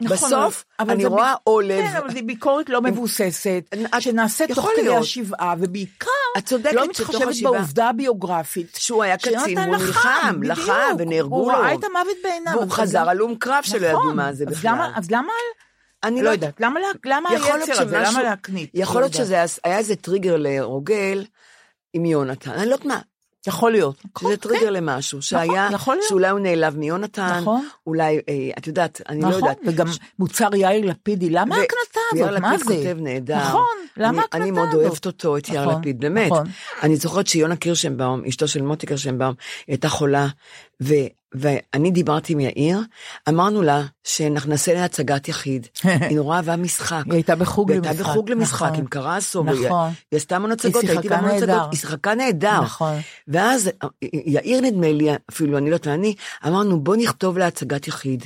נכון, בסוף אבל אני רואה ב- עולב. כן, אבל זו ביקורת לא מבוססת, שנעשית תוך כדי. השבעה, ובעיקר את צודקת לא מתחשבת בעובדה הביוגרפית. שהוא היה קצין, והוא נלחם. לחם, ונהרגו הוא לו. ראה את המוות בעיניו. והוא חזר הלום קרב שלא ידעו נכון, מה זה בכלל. אז למה, אני לא יודעת, למה היצר הזה, למה להקנית? יכול לא להיות. שזה היה איזה טריגר לרוגל עם יונתן, אני לא יודעת מה. יכול להיות. שזה נכון, טריגר כן. למשהו, שהיה, יכול להיות. שאולי הוא נעלב מיונתן, נכון. אולי, אה, את יודעת, אני לא נכון, יודעת. וגם מוצר יאיר לפידי, למה ו- ההקנטה יאיר הזאת? מה לפיד זה? כותב נהדר. נכון, למה אני- ההקנטה אני מאוד הזאת? אוהבת אותו, את יאיר נכון, לפיד, באמת. נכון. אני זוכרת שיונה קירשנבאום, אשתו של מוטי קירשנבאום, הייתה חולה, ו- ואני דיברתי עם יאיר, אמרנו לה שאנחנו נעשה לה הצגת יחיד. היא נורא אהבה משחק. היא הייתה בחוג למשחק. הייתה בחוג למשחק נכון. עם קרסו, נכון. והיא היא עשתה המון הצגות, היא הייתי בהמון. הצגות, היא שיחקה נהדר. נכון. ואז אה, יאיר נדמה לי, אפילו אני לא יודעת, ואני, אמרנו בוא נכתוב לה הצגת יחיד.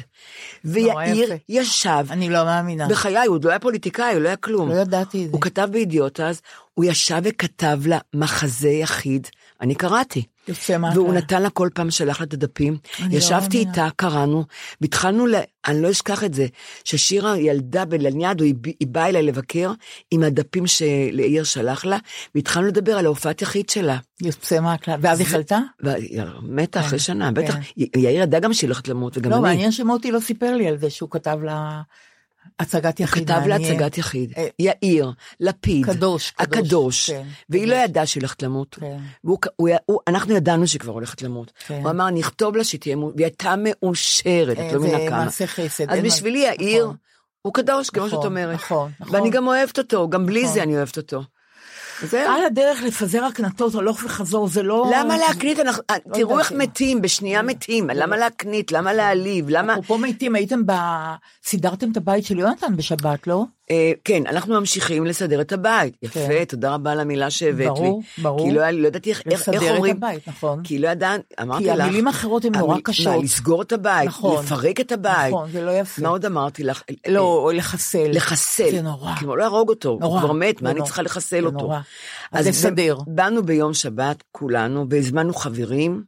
ויאיר. ישב, אני לא מאמינה. בחיי, הוא עוד לא היה פוליטיקאי, הוא לא היה כלום. לא ידעתי את זה. הוא כתב בידיעות אז, הוא ישב וכתב לה מחזה יחיד, אני קראתי. יוצא מהכלל. והוא נתן לה כל פעם, שלח לה את הדפים. לא ישבתי מאמינה. איתה, קראנו, והתחלנו, ל... אני לא אשכח את זה, ששירה ילדה בלניאדו, היא, באה אליי לבקר עם הדפים שיאיר שלח לה, והתחלנו לדבר על ההופעת יחיד שלה. יוצא מהכלל. ואז היא חלתה? והיא מתה אחרי כן, שנה, כן. בטח. י- יאיר ידע גם שהיא הולכת למות, וגם לא, אני. מעניין שמוטי לא סיפר לי על זה שהוא כתב לה הצגת הוא יחיד. כתב לה מעניין. הצגת יחיד. אה, יאיר, לפיד, קדוש, קדוש, הקדוש, כן, והיא לא קדוש. ידעה שהיא הולכת למות. כן. והוא, הוא, הוא, אנחנו ידענו שהיא כבר הולכת למות. כן. הוא אמר, נכתוב לה שהיא תהיה, מו-" והיא הייתה מאושרת, את לא זה מבינה כמה. מעשה חסד. אז בשבילי יאיר, נכון. הוא קדוש, כמו נכון, שאת אומרת. נכון, נכון. ואני גם אוהבת אותו, גם בלי נכון. זה אני אוהבת אותו. זהו. על הדרך לפזר הקנטות הלוך וחזור, זה לא... למה להקנית? אנחנו- תראו יודעת איך אם- מתים, בשנייה מתים, למה להקנית? למה להעליב? למה... אפרופו מתים, הייתם ב... סידרתם את הבית של יונתן בשבת, לא? אה, כן, אנחנו ממשיכים לסדר את הבית. יפה, כן. תודה רבה על המילה שהבאת לי. ברור, ברור. כי לא לא ידעתי איך איך- איך לסדר את אומרים. הבית, נכון. כי לא ידעת, אמרתי כי לך. המילים האחרות הן נורא קשות. מה, לסגור את הבית, נכון. לפרק את הבית. נכון, זה לא יפה. מה עוד אמרתי לך? לא, או לחסל. לחסל. זה נורא. כמו להרוג אותו, נורא, הוא כבר מת, מה אני. צריכה לחסל אותו? נורא. אז לסדר. באנו ביום שבת כולנו, והזמנו חברים,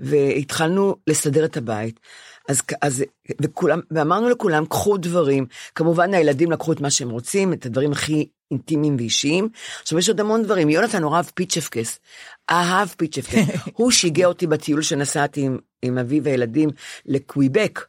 והתחלנו לסדר את הבית. אז, אז וכולם, ואמרנו לכולם, קחו דברים. כמובן, הילדים לקחו את מה שהם רוצים, את הדברים הכי אינטימיים ואישיים. עכשיו, יש עוד המון דברים. יונתן הוא אהב פיצ'פקס. אהב פיצ'פקס. [laughs] הוא שיגע אותי בטיול שנסעתי עם, עם אבי והילדים לקוויבק.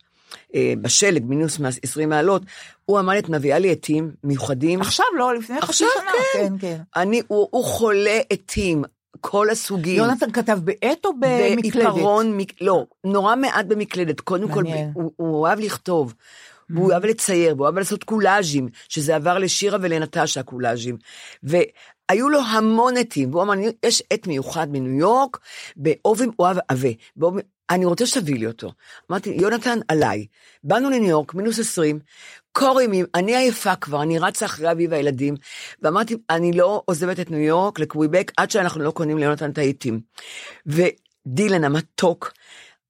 אה, בשלג, מינוס 20 מעלות, הוא אמר לי, את מביאה לי עטים מיוחדים. עכשיו לא, לפני חצי עכשיו שנה. כן. כן, כן. אני, הוא, הוא חולה עטים, כל הסוגים. יונתן כתב בעט או במקלדת? בעיפרון, מק- לא, נורא מעט במקלדת. קודם כל. הוא, הוא אוהב לכתוב. והוא אוהב לצייר, והוא אוהב לעשות קולאז'ים, שזה עבר לשירה ולנטשה קולאז'ים. והיו לו המון עטים, והוא אמר, "אני- יש עט מיוחד מניו יורק, באובן, הוא אוהב עבה. באובן- אני רוצה שתביא לי אותו. אמרתי, יונתן, עליי. באנו לניו יורק, מינוס 20, קור אימים, אני עייפה כבר, אני רצה אחרי אבי והילדים, ואמרתי, אני לא עוזבת את ניו יורק לקוויבק עד שאנחנו לא קונים ליונתן את העטים. ודילן המתוק,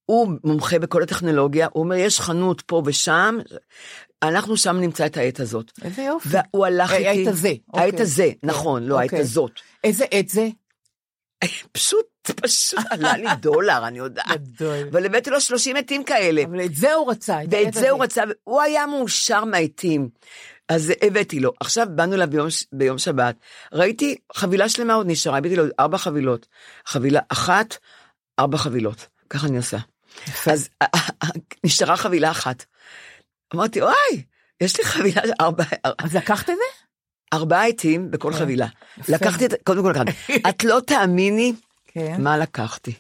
הוא מומחה בכל הטכנולוגיה, הוא אומר, יש חנות פה ושם, אנחנו שם נמצא את העט הזאת. איזה יופי. והוא הלך אה, איתי... העט הזה, אוקיי. הזה, נכון, לא, אוקיי. הזאת. איזה עט זה? [laughs] פשוט, פשוט עלה לי דולר, אני יודעת. גדול. אבל הבאתי לו 30 עטים כאלה. אבל את זה הוא רצה. את ואת זה הוא. רצה, הוא היה מאושר מהעטים. אז הבאתי לו. עכשיו באנו אליו ביום, ביום שבת, ראיתי חבילה שלמה עוד נשארה, הבאתי לו ארבע חבילות. חבילה אחת, ארבע חבילות. ככה אני עושה. אז נשארה חבילה אחת. אמרתי, וואי, יש לי חבילה של ארבע, אז לקחת את זה? ארבעה עטים בכל כן. חבילה. לקחתי את, קודם כל, לקחתי. את לא תאמיני כן. מה לקחתי.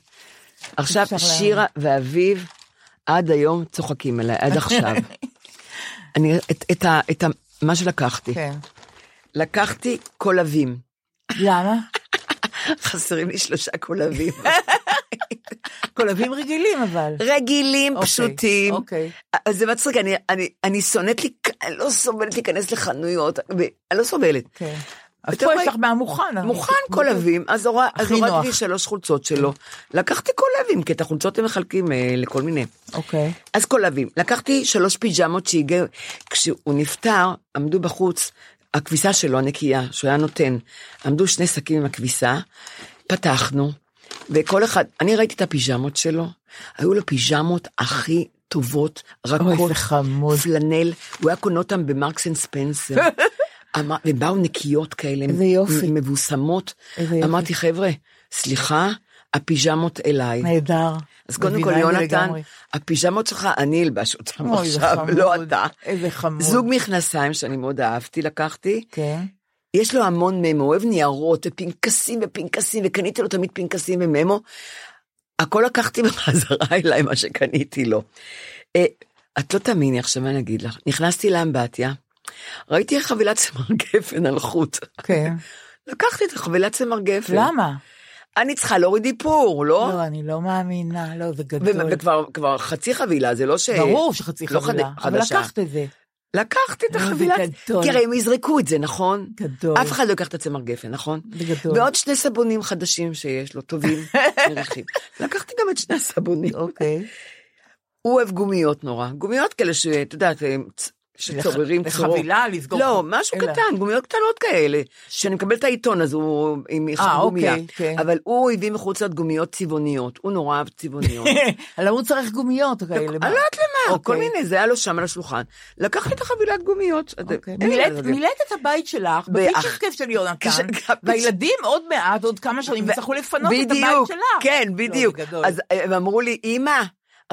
עכשיו. שירה ואביב עד היום צוחקים עליי, עד עכשיו. [laughs] אני, את, את, ה, את ה, מה שלקחתי, כן. לקחתי קולבים, למה? [laughs] חסרים לי שלושה קולבים, [laughs] קולבים רגילים אבל. רגילים, אוקיי, פשוטים. אוקיי. אז זה מצחיק, אני, אני, אני שונאת לי, אני לא סובלת להיכנס לחנויות, אני לא סובלת. כן. אז פה יש לך מהמוכן. מוכן קולבים, אז הורדתי שלוש חולצות שלו, לקחתי קולבים, כי את החולצות הם מחלקים אה, לכל מיני. אוקיי. אז קולבים. לקחתי שלוש פיג'מות שהגיעו, כשהוא נפטר, עמדו בחוץ, הכביסה שלו הנקייה, שהוא היה נותן, עמדו שני שקים עם הכביסה, פתחנו, וכל אחד, אני ראיתי את הפיג'מות שלו, היו לו פיג'מות הכי טובות, רכות, אוי. פלנל, הוא היה קונה אותם במרקס אנד ספנסר. [laughs] אמר, והן באו נקיות כאלה, איזה יופי. מבוסמות. איזה יופי. אמרתי, חבר'ה, סליחה, הפיג'מות אליי. נהדר. אז קודם כל, יונתן. הפיג'מות שלך, אני אלבש זה עכשיו, חמוד. לא אתה. איזה חמוד. זוג מכנסיים שאני מאוד אהבתי, לקחתי. כן. יש לו המון ממו, אוהב ניירות ופנקסים ופנקסים, וקניתי לו תמיד פנקסים וממו. הכל לקחתי [laughs] בחזרה אליי, מה שקניתי לו. אה, את לא תאמיני עכשיו מה אני אגיד לך. נכנסתי לאמבטיה, ראיתי חבילת צמר [laughs] גפן על חוט. כן. [laughs] לקחתי את חבילת צמר גפן. למה? אני צריכה להוריד איפור, לא? לא, אני לא מאמינה, לא, זה גדול. וכבר כבר חצי חבילה, זה לא ש... ברור שחצי לא חבילה, חד- אבל חדשה. לקחת את זה. לקחתי את אה, זה החבילה, גדול. תראה, הם יזרקו את זה, נכון? גדול. אף אחד לא ייקח את הצמר גפן, נכון? גדול. ועוד שני סבונים חדשים שיש לו, טובים, [laughs] מריחים. לקחתי גם את שני הסבונים. אוקיי. הוא אוהב גומיות נורא, גומיות כאלה שאת יודעת, שצוררים צרור. לחבילה, לסגור. לא, משהו אלא. קטן, גומיות קטנות כאלה, שאני מקבל את העיתון, אז הוא עם אה, גומיה. אוקיי, כן. אבל הוא הביא מחוץ לעד גומיות צבעוניות, הוא נורא אהב צבעוניות. [laughs] למה הוא צריך גומיות כאלה? אני לא? יודעת למה, אוקיי. כל מיני, זה היה לו שם על השולחן. לקחתי את החבילת גומיות. אוקיי. לי מילאת את הבית שלך בפיצ'ר כיף של יונתן, [laughs] כש- [laughs] והילדים עוד מעט, עוד כמה שנים, יצטרכו לפנות את הבית שלך. כן, לא, בדיוק. אז אה, הם אמרו לי, אמא,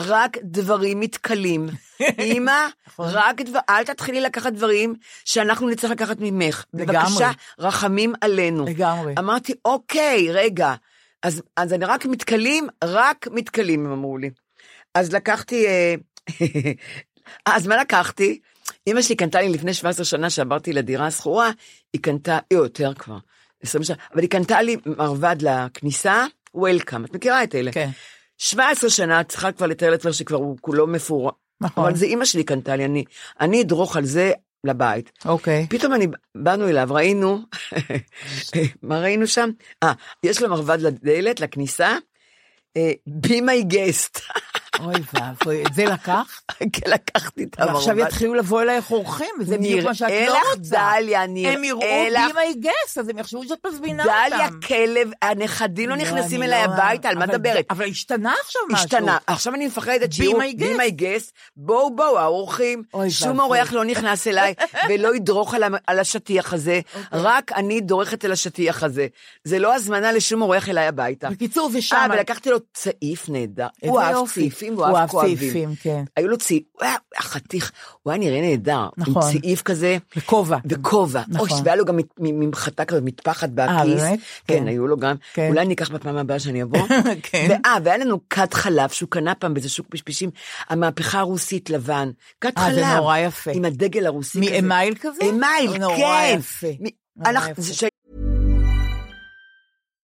רק דברים מתכלים. [laughs] אמא, נכון. רק דבר, אל תתחילי לקחת דברים שאנחנו נצטרך לקחת ממך. לגמרי. בבקשה, רחמים עלינו. לגמרי. אמרתי, אוקיי, רגע. אז, אז אני רק מתכלים, רק מתכלים, הם אמרו לי. אז לקחתי, אה, [laughs] אז מה לקחתי? אמא שלי קנתה לי לפני 17 שנה שעברתי לדירה השכורה, היא קנתה, היא יותר כבר, 20 שנה, אבל היא קנתה לי מרבד לכניסה, וולקאם, את מכירה את אלה? כן. 17 שנה, את צריכה כבר לתאר לעצמך שכבר הוא כולו מפורק. נכון. אבל זה אימא שלי קנתה לי, אני, אני אדרוך על זה לבית. אוקיי. פתאום אני, באנו אליו, ראינו, מה ראינו שם? אה, יש לו מרבד לדלת, לכניסה, אה, be my guest. אוי ואבוי, את זה לקחת? [laughs] כן, לקחתי את ועכשיו המרבד. יתחילו לבוא אלייך אורחים, וזה בדיוק מה שאת נראה לא לך, רוצה. דליה, נראה הם יראו לך. בי מי גס, אז הם יחשבו שאת מזמינה אותם. דליה כלב, הנכדים לא נכנסים אני אליי לא- הביתה, על מה מדברת? אבל השתנה עכשיו משהו. השתנה. עכשיו אני מפחדת שיהיו. בי מי גס, בואו בואו האורחים, שום. אורח לא נכנס אליי [laughs] ולא ידרוך על, השטיח הזה, אוקיי. רק אני דורכת על השטיח הזה. זה לא הזמנה לשום אורח אליי הביתה. בקיצור, זה שם. אה, ולקחתי לו צעיף נהדר. הוא אהב. צעיפים, הוא הוא אהב כואבים. כן. היו לו צעיף, הוא היה חתיך, הוא היה נראה נהדר. נכון. עם צעיף כזה. וכובע. וכובע. נכון. אוי, והיה לו גם ממחטה כזאת, מטפחת בכיס. באמת? כן, כן. היו לו גם. כן. אולי אני אקח בפעם הבאה שאני אבוא. [laughs] כן. ואה, והיה לנו כת חלב שהוא קנה פעם באיזה שוק פשפשים, המהפכה הרוסית לבן. כת אה, חלב. זה נורא יפה. עם הדגל הרוסי כזה. מאמייל כזה? אמייל, כן. נורא אנחנו- יפה. ש-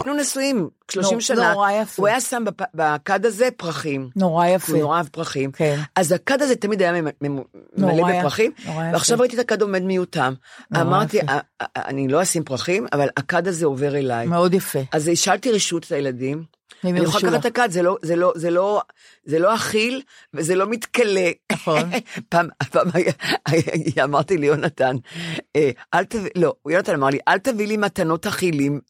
אנחנו נשואים 30 נור- שנה. נורא יפה. הוא היה שם בפ- בכד הזה פרחים. נורא יפה. הוא נורא אוהב פרחים. כן. אז הכד הזה תמיד היה מלא יפה, בפרחים, נורא יפה. ועכשיו ראיתי את הכד עומד מיותם. אמרתי, יפה. "א- א- אני לא אשים פרחים, אבל הכד הזה עובר אליי. מאוד יפה. אז השאלתי רשות את הילדים. אני יכולה לקחת את. הכד, זה לא, זה לא, זה לא, זה לא אכיל, וזה לא מתכלה. נכון. [laughs] פעם, פעם אמרתי ליונתן, אה, אל תביא, לא, יונתן אמר לי, אל תביא לי מתנות אכילים,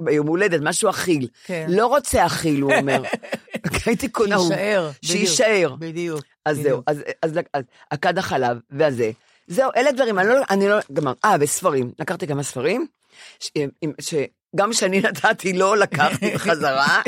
ביום הולדת, משהו אכיל. כן. לא רוצה אכיל, הוא אומר. [laughs] הייתי קונה, הוא- שיישאר. שיישאר. בדיוק. אז. זהו, אז, הכד החלב והזה. זהו, אלה דברים, אני לא, אני לא, גמר. אה, וספרים, לקחתי כמה ספרים, שגם שאני [laughs] נתתי לא לקחתי [laughs] בחזרה.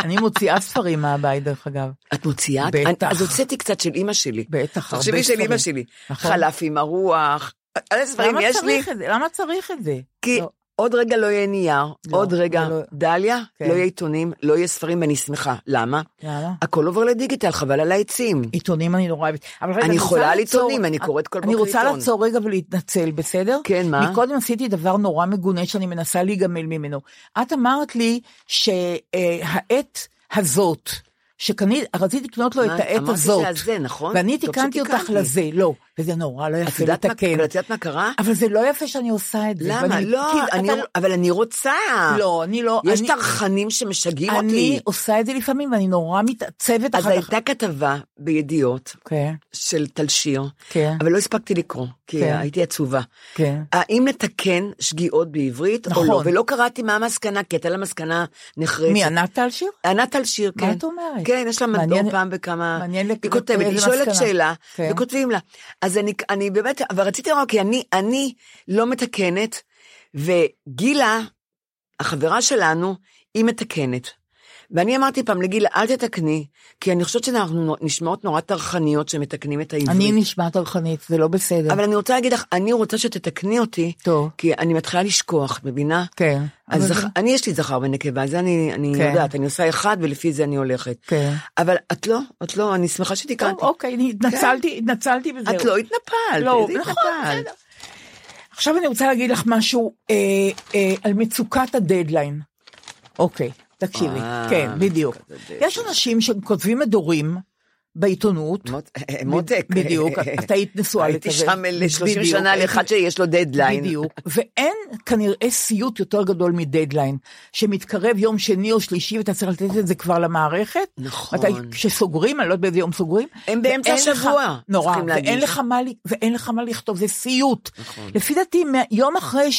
אני מוציאה ספרים מהבית, דרך אגב. את מוציאה? בטח. אז הוצאתי קצת של אימא שלי. בטח, הרבה תחשבי של ספרים. אימא שלי. נכון. חלף עם הרוח. איזה ספרים למה יש לי? צריך את זה? למה צריך את זה? כי לא. עוד רגע לא יהיה נייר, לא, עוד רגע, לא. דליה, כן. לא יהיה עיתונים, לא יהיה ספרים, ואני שמחה. למה? למה? הכל עובר לדיגיטל, חבל על העצים. עיתונים אני נורא אוהבת. אני רוצה חולה על עיתונים, אני קוראת כל אני בוקר רוצה עיתון. לעצור רגע ולהתנצל, בסדר? כן, מה? מקודם עשיתי דבר נורא מגונה שאני מנסה להיגמל ממנו. את אמרת לי שהעת הזאת, שקנית, רציתי לקנות לו את מה? העת אמרתי הזאת. שזה, נכון? ואני תיקנתי אותך. לזה, לא. וזה נורא לא יפה לתקן. את יודעת מה קרה? אבל זה לא יפה שאני עושה את זה. למה? ואני- לא, כי אני- אתה- אבל אני רוצה. לא, אני לא... יש אני- טרחנים שמשגעים אני אותי. עושה את זה לפעמים, ואני נורא מתעצבת אז אחר כך. הייתה כתבה בידיעות כן, של תלשיר, כן, אבל לא הספקתי לקרוא, כי כן. הייתי עצובה. כן. האם לתקן שגיאות בעברית או נכון. לא? ולא קראתי מה המסקנה, כי הייתה לה מסקנה נחרצת. מי, ענת טל שיר? ענת טלשיר, כן. מה את אומרת? כן, יש לה מדור פעם בכמה... מעניין היא כותבת, היא שואלת. שאלה. וכותבים לה. אז אני, אני באמת, אבל רציתי לומר, כי אני, אני לא מתקנת, וגילה, החברה שלנו, היא מתקנת. ואני אמרתי פעם לגילה, אל תתקני, כי אני חושבת שאנחנו נשמעות נורא טרחניות שמתקנים את העברית. אני נשמעת טרחנית, זה לא בסדר. אבל אני רוצה להגיד לך, אני רוצה שתתקני אותי, טוב. כי אני מתחילה לשכוח, מבינה? כן. אז זכ... זה- אני, יש לי זכר ונקבה, זה אני, אני כן. יודעת, אני עושה אחד ולפי זה אני הולכת. כן. אבל את לא, את לא, אני שמחה טוב, שתיקנתי. אוקיי, אני התנצלתי, התנצלתי וזהו. את לא התנפלת, לא, איזה נכון, התנפלת. בסדר. עכשיו אני רוצה להגיד לך משהו אה, אה, על מצוקת הדדליין. אוקיי, תקשיבי. אה, כן, בדיוק. יש אנשים שכותבים מדורים בעיתונות. מות- מותק. בדיוק, את היית נשואה הייתי לכזה. שם ל-30 בדיוק, שנה הייתי- לאחד שיש לו דדליין. בדיוק, ואין כנראה סיוט יותר גדול מדדליין, שמתקרב יום שני או שלישי ואתה צריך לתת את זה כבר למערכת. נכון. כשסוגרים, אני לא יודעת באיזה יום סוגרים. הם באמצע השבוע, נורא, ואין. לך, מה, לכתוב, זה סיוט. נכון. לפי דעתי, יום אחרי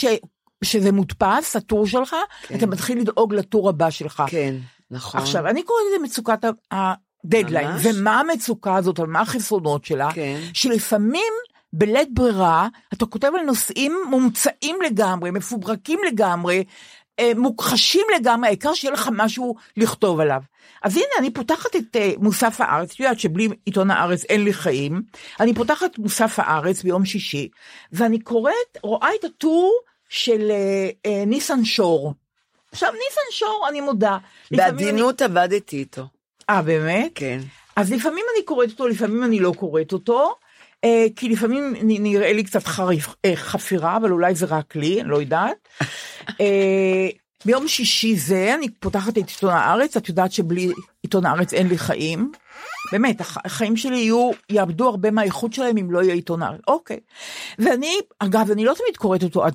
שזה מודפס, הטור שלך, כן. אתה מתחיל לדאוג לטור הבא שלך. כן, נכון. עכשיו, אני קוראת לזה מצוקת הדדליין, ממש? ומה המצוקה הזאת, ומה החסרונות שלה, כן. שלפעמים בלית ברירה, אתה כותב על נושאים מומצאים לגמרי, מפוברקים לגמרי, אה, מוכחשים לגמרי, העיקר שיהיה לך משהו לכתוב עליו. אז הנה, אני פותחת את אה, מוסף הארץ, את יודעת שבלי עיתון הארץ אין לי חיים, אני פותחת מוסף הארץ ביום שישי, ואני קוראת, רואה את הטור של אה, אה, ניסן שור. עכשיו, ניסן שור, אני מודה. לפעמים אני- בעדינות עבדתי איתו. אה, באמת? כן. אז לפעמים אני קוראת אותו, לפעמים אני לא קוראת אותו, אה, כי לפעמים נראה לי קצת חריף, אה, חפירה, אבל אולי זה רק לי, אני לא יודעת. אה, ביום שישי זה, אני פותחת את עיתון הארץ, את יודעת שבלי עיתון הארץ אין לי חיים. באמת, הח- החיים שלי יהיו, יאבדו הרבה מהאיכות שלהם אם לא יהיה עיתון הארץ. אוקיי. ואני, אגב, אני לא תמיד קוראת אותו,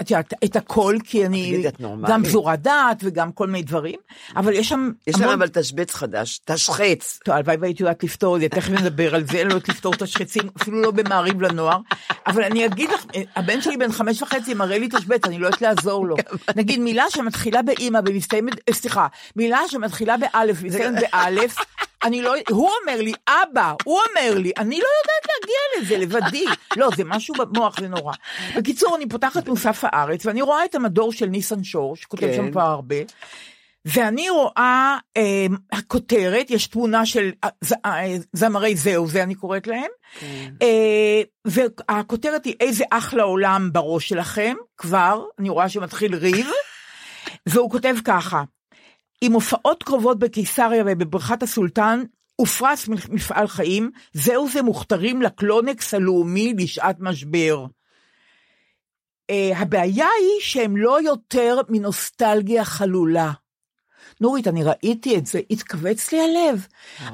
את יודעת, את הכל, כי אני. גם פזורת דעת וגם כל מיני דברים, אבל יש שם יש להם אבל תשבץ חדש, תשחץ. טוב, הלוואי והייתי יודעת לפתור את זה, תכף נדבר על זה, אין לו את לפתור את השחצים, אפילו לא במעריב לנוער. אבל אני אגיד לך, הבן שלי בן חמש וחצי מראה לי תשבץ, אני לא יודעת לעזור לו. נגיד מילה שמתחילה באימא ומסתיימת, אה, סליחה, מילה שמתחילה באלף ומסתיימת באלף, אני לא, הוא אומר לי, אבא, הוא אומר לי, אני לא יודעת להגיע לזה לבדי. [laughs] לא, זה משהו במוח, זה נורא. בקיצור, אני פותחת מוסף הארץ, ואני רואה את המדור של ניסן שור, שכותב כן. שם כבר הרבה. ואני רואה אה, הכותרת, יש תמונה של אה, ז, אה, זמרי זהו, זה אני קוראת להם, אה, והכותרת היא איזה אחלה עולם בראש שלכם, כבר, אני רואה שמתחיל ריב, והוא כותב ככה, עם הופעות קרובות בקיסריה ובבריכת הסולטן, ופרס מפעל חיים, זהו זה מוכתרים לקלונקס הלאומי לשעת משבר. Uh, הבעיה היא שהם לא יותר מנוסטלגיה חלולה. נורית, אני ראיתי את זה, התכווץ לי הלב.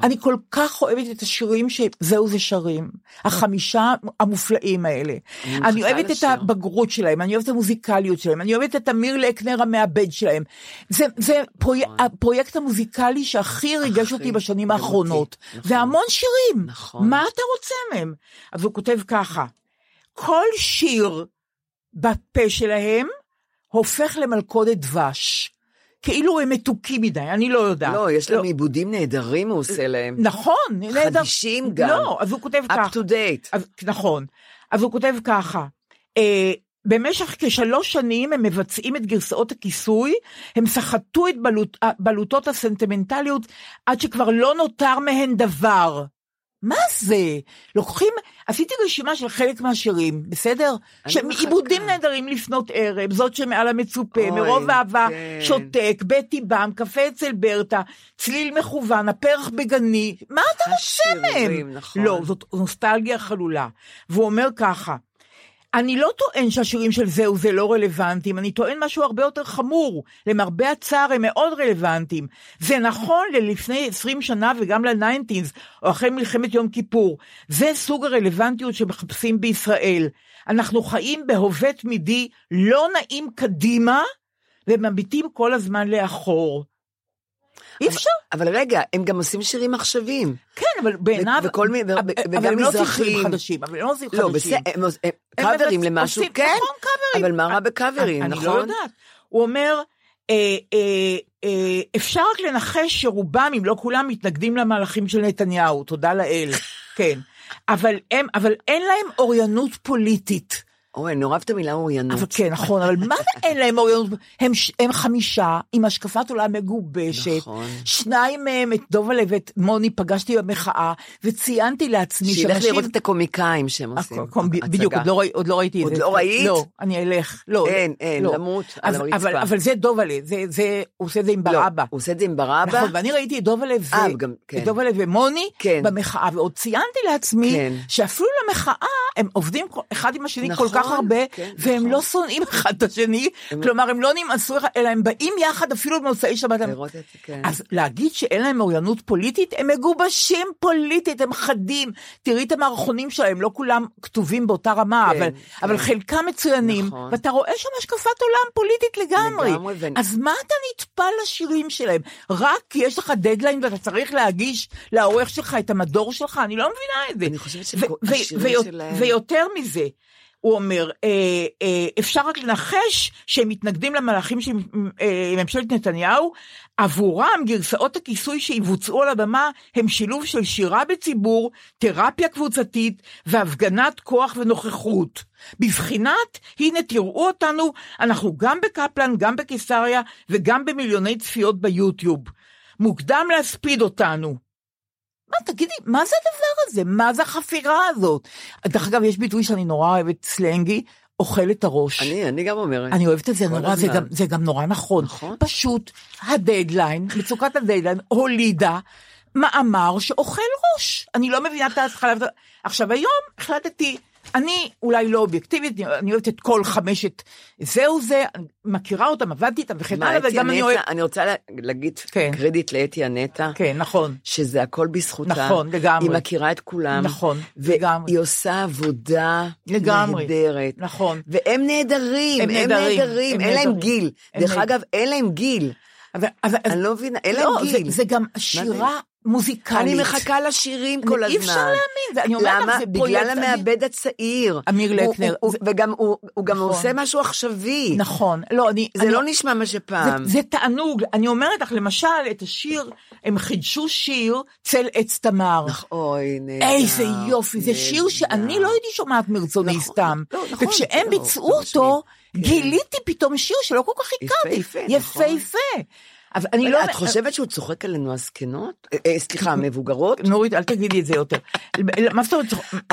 אני כל כך אוהבת את השירים שזהו זה שרים. החמישה המופלאים האלה. אני מחכה אוהבת את. הבגרות שלהם, אני אוהבת את המוזיקליות שלהם, אני אוהבת את אמיר לקנר המעבד שלהם. זה, זה פרויק, הפרויקט המוזיקלי שהכי ריגש אותי בשנים האחרונות. והמון שירים. נכון. מה אתה רוצה מהם? אז הוא כותב ככה, כל שיר בפה שלהם הופך למלכודת דבש. כאילו הם מתוקים מדי, אני לא יודעת. לא, יש להם עיבודים נהדרים הוא עושה להם. נכון, נהדר. חדישים גם. לא, אז הוא כותב up ככה. to date. נכון. אז הוא כותב ככה, אה, במשך כשלוש שנים הם מבצעים את גרסאות הכיסוי, הם סחטו את בלוט, בלוטות הסנטימנטליות עד שכבר לא נותר מהן דבר. מה זה? לוקחים, עשיתי רשימה של חלק מהשירים, בסדר? שהם. עיבודים נהדרים לפנות ערב, זאת שמעל המצופה, אוי, מרוב אהבה, כן. שותק, בטי בם, קפה אצל ברטה, צליל מכוון, הפרח בגני, מה אתה רוצה מהם? נכון. לא, זאת נוסטלגיה חלולה. והוא אומר ככה, אני לא טוען שהשירים של זה לא רלוונטיים, אני טוען משהו הרבה יותר חמור. למרבה הצער הם מאוד רלוונטיים. זה נכון ללפני 20 שנה וגם לניינטינס, או אחרי מלחמת יום כיפור. זה סוג הרלוונטיות שמחפשים בישראל. אנחנו חיים בהווה תמידי לא נעים קדימה, ומביטים כל הזמן לאחור. אי אפשר. אבל רגע, הם גם עושים שירים עכשוויים. כן, אבל בעיניו... וכל מיני, אבל וגם הם לא עושים מזרחים. שירים חדשים, אבל הם לא עושים לא, חדשים. בסדר, הם קאברים למשהו, עושים- כן. נכון, קאברים. אבל מה רע בקאברים, אני נכון? לא יודעת. הוא אומר, אה, אה, אה, אפשר רק לנחש שרובם, אם לא כולם, מתנגדים למהלכים של נתניהו, תודה לאל, [laughs] כן. אבל הם, אבל אין להם אוריינות פוליטית. אוי, אני אוהבת את המילה אוריינות. אבל כן, נכון, אבל מה זה אין להם אוריינות? הם, הם חמישה עם השקפת עולם מגובשת. נכון. שניים מהם, את דובלה ואת מוני, פגשתי במחאה, וציינתי לעצמי שילך שאנשים... לראות את הקומיקאים שהם עושים. הצגה. בדיוק, עוד לא, עוד לא ראיתי את עוד זה. לא ראית? לא, אני אלך. לא, אין, אין, לא. למות על אז- הרצפה. אבל, אבל זה דובלה, זה, זה, הוא עושה את זה עם לא, ברבא. הוא עושה את זה עם ברבא? נכון, ואני ראיתי את דובלה ו... אה, גם, כן. את דובלה ומוני כן. במחאה, ועוד ציינתי לעצמי כן. שאפילו למחאה הם עובדים אחד עם השני נכון, כל כך הרבה, כן, והם נכון. לא שונאים [laughs] אחד את השני, הם- כלומר הם לא נמאסו אלא הם באים יחד אפילו במוצאי שבת. הם- לראות את זה, כן. אז להגיד שאין להם אוריינות פוליטית, הם מגובשים פוליטית, הם חדים. תראי את המערכונים שלהם, לא כולם כתובים באותה רמה, כן, אבל, כן. אבל חלקם מצוינים, נכון. ואתה רואה שם השקפת עולם פוליטית לגמרי. לגמרי, ו- אז מה אתה נטפל לשירים שלהם? רק כי יש לך דדליין ואתה צריך להגיש לעורך שלך את המדור שלך? אני לא מבינה את זה. אני חושבת שהשירים שלהם- ויותר מזה, הוא אומר, אה, אה, אפשר רק לנחש שהם מתנגדים למהלכים של אה, ממשלת נתניהו, עבורם גרסאות הכיסוי שיבוצעו על הבמה הם שילוב של שירה בציבור, תרפיה קבוצתית והפגנת כוח ונוכחות. בבחינת, הנה תראו אותנו, אנחנו גם בקפלן, גם בקיסריה וגם במיליוני צפיות ביוטיוב. מוקדם להספיד אותנו. מה, תגידי, מה זה הדבר הזה? מה זה החפירה הזאת? דרך אגב, יש ביטוי שאני נורא אוהבת, סלנגי, אוכל את הראש. אני, אני גם אומרת. אני אוהבת את זה נורא, זה. גם, זה גם נורא נכון. נכון. פשוט הדדליין, מצוקת הדדליין, הולידה מאמר שאוכל ראש. אני לא מבינה את ההתחלה. עכשיו היום החלטתי, אני אולי לא אובייקטיבית, אני אוהבת את כל חמשת זהו זה, מכירה אותם, עבדתי איתם וכן הלאה, וגם אני אוהבת... אני רוצה לה- להגיד כן. קרדיט לאתי הנטע, כן, נכון. שזה הכל בזכותה. נכון, לגמרי. היא מכירה את כולם. נכון, לגמרי. והיא עושה עבודה לגמרי. נהדרת. נכון. והם נהדרים, הם הם נהדרים, נהדרים, אין להם. גיל. דרך אגב, אין להם גיל. אבל, אבל, אני לא מבינה, אין להם לא, זה, גיל. זה גם שירה מוזיקלית. אני מחכה לשירים כל הזמן. אי אפשר להאמין, זה- אני אומרת לך, למה? זה פרויקט בגלל המעבד הצעיר. אמיר לקנר. הוא- וגם הוא גם נכון. עושה משהו עכשווי. נכון, לא, אני... זה לא נשמע מה שפעם. זה, תענוג, אני אומרת לך, למשל, את השיר, הם חידשו שיר, צל עץ תמר. אוי, נהדר. איזה יופי, זה שיר. שאני לא הייתי שומעת מרצוני נכון, סתם. לא, נכון, וכשהם לא, ביצעו לא אותו. גיליתי פתאום שיר שלא כל כך הכרתי. יפהפה, נכון. יפהפה. אבל אני לא... את חושבת שהוא צוחק עלינו הזקנות? אה, אה, סליחה, [laughs] המבוגרות? נורית, אל תגידי את זה יותר. מה זאת אומרת?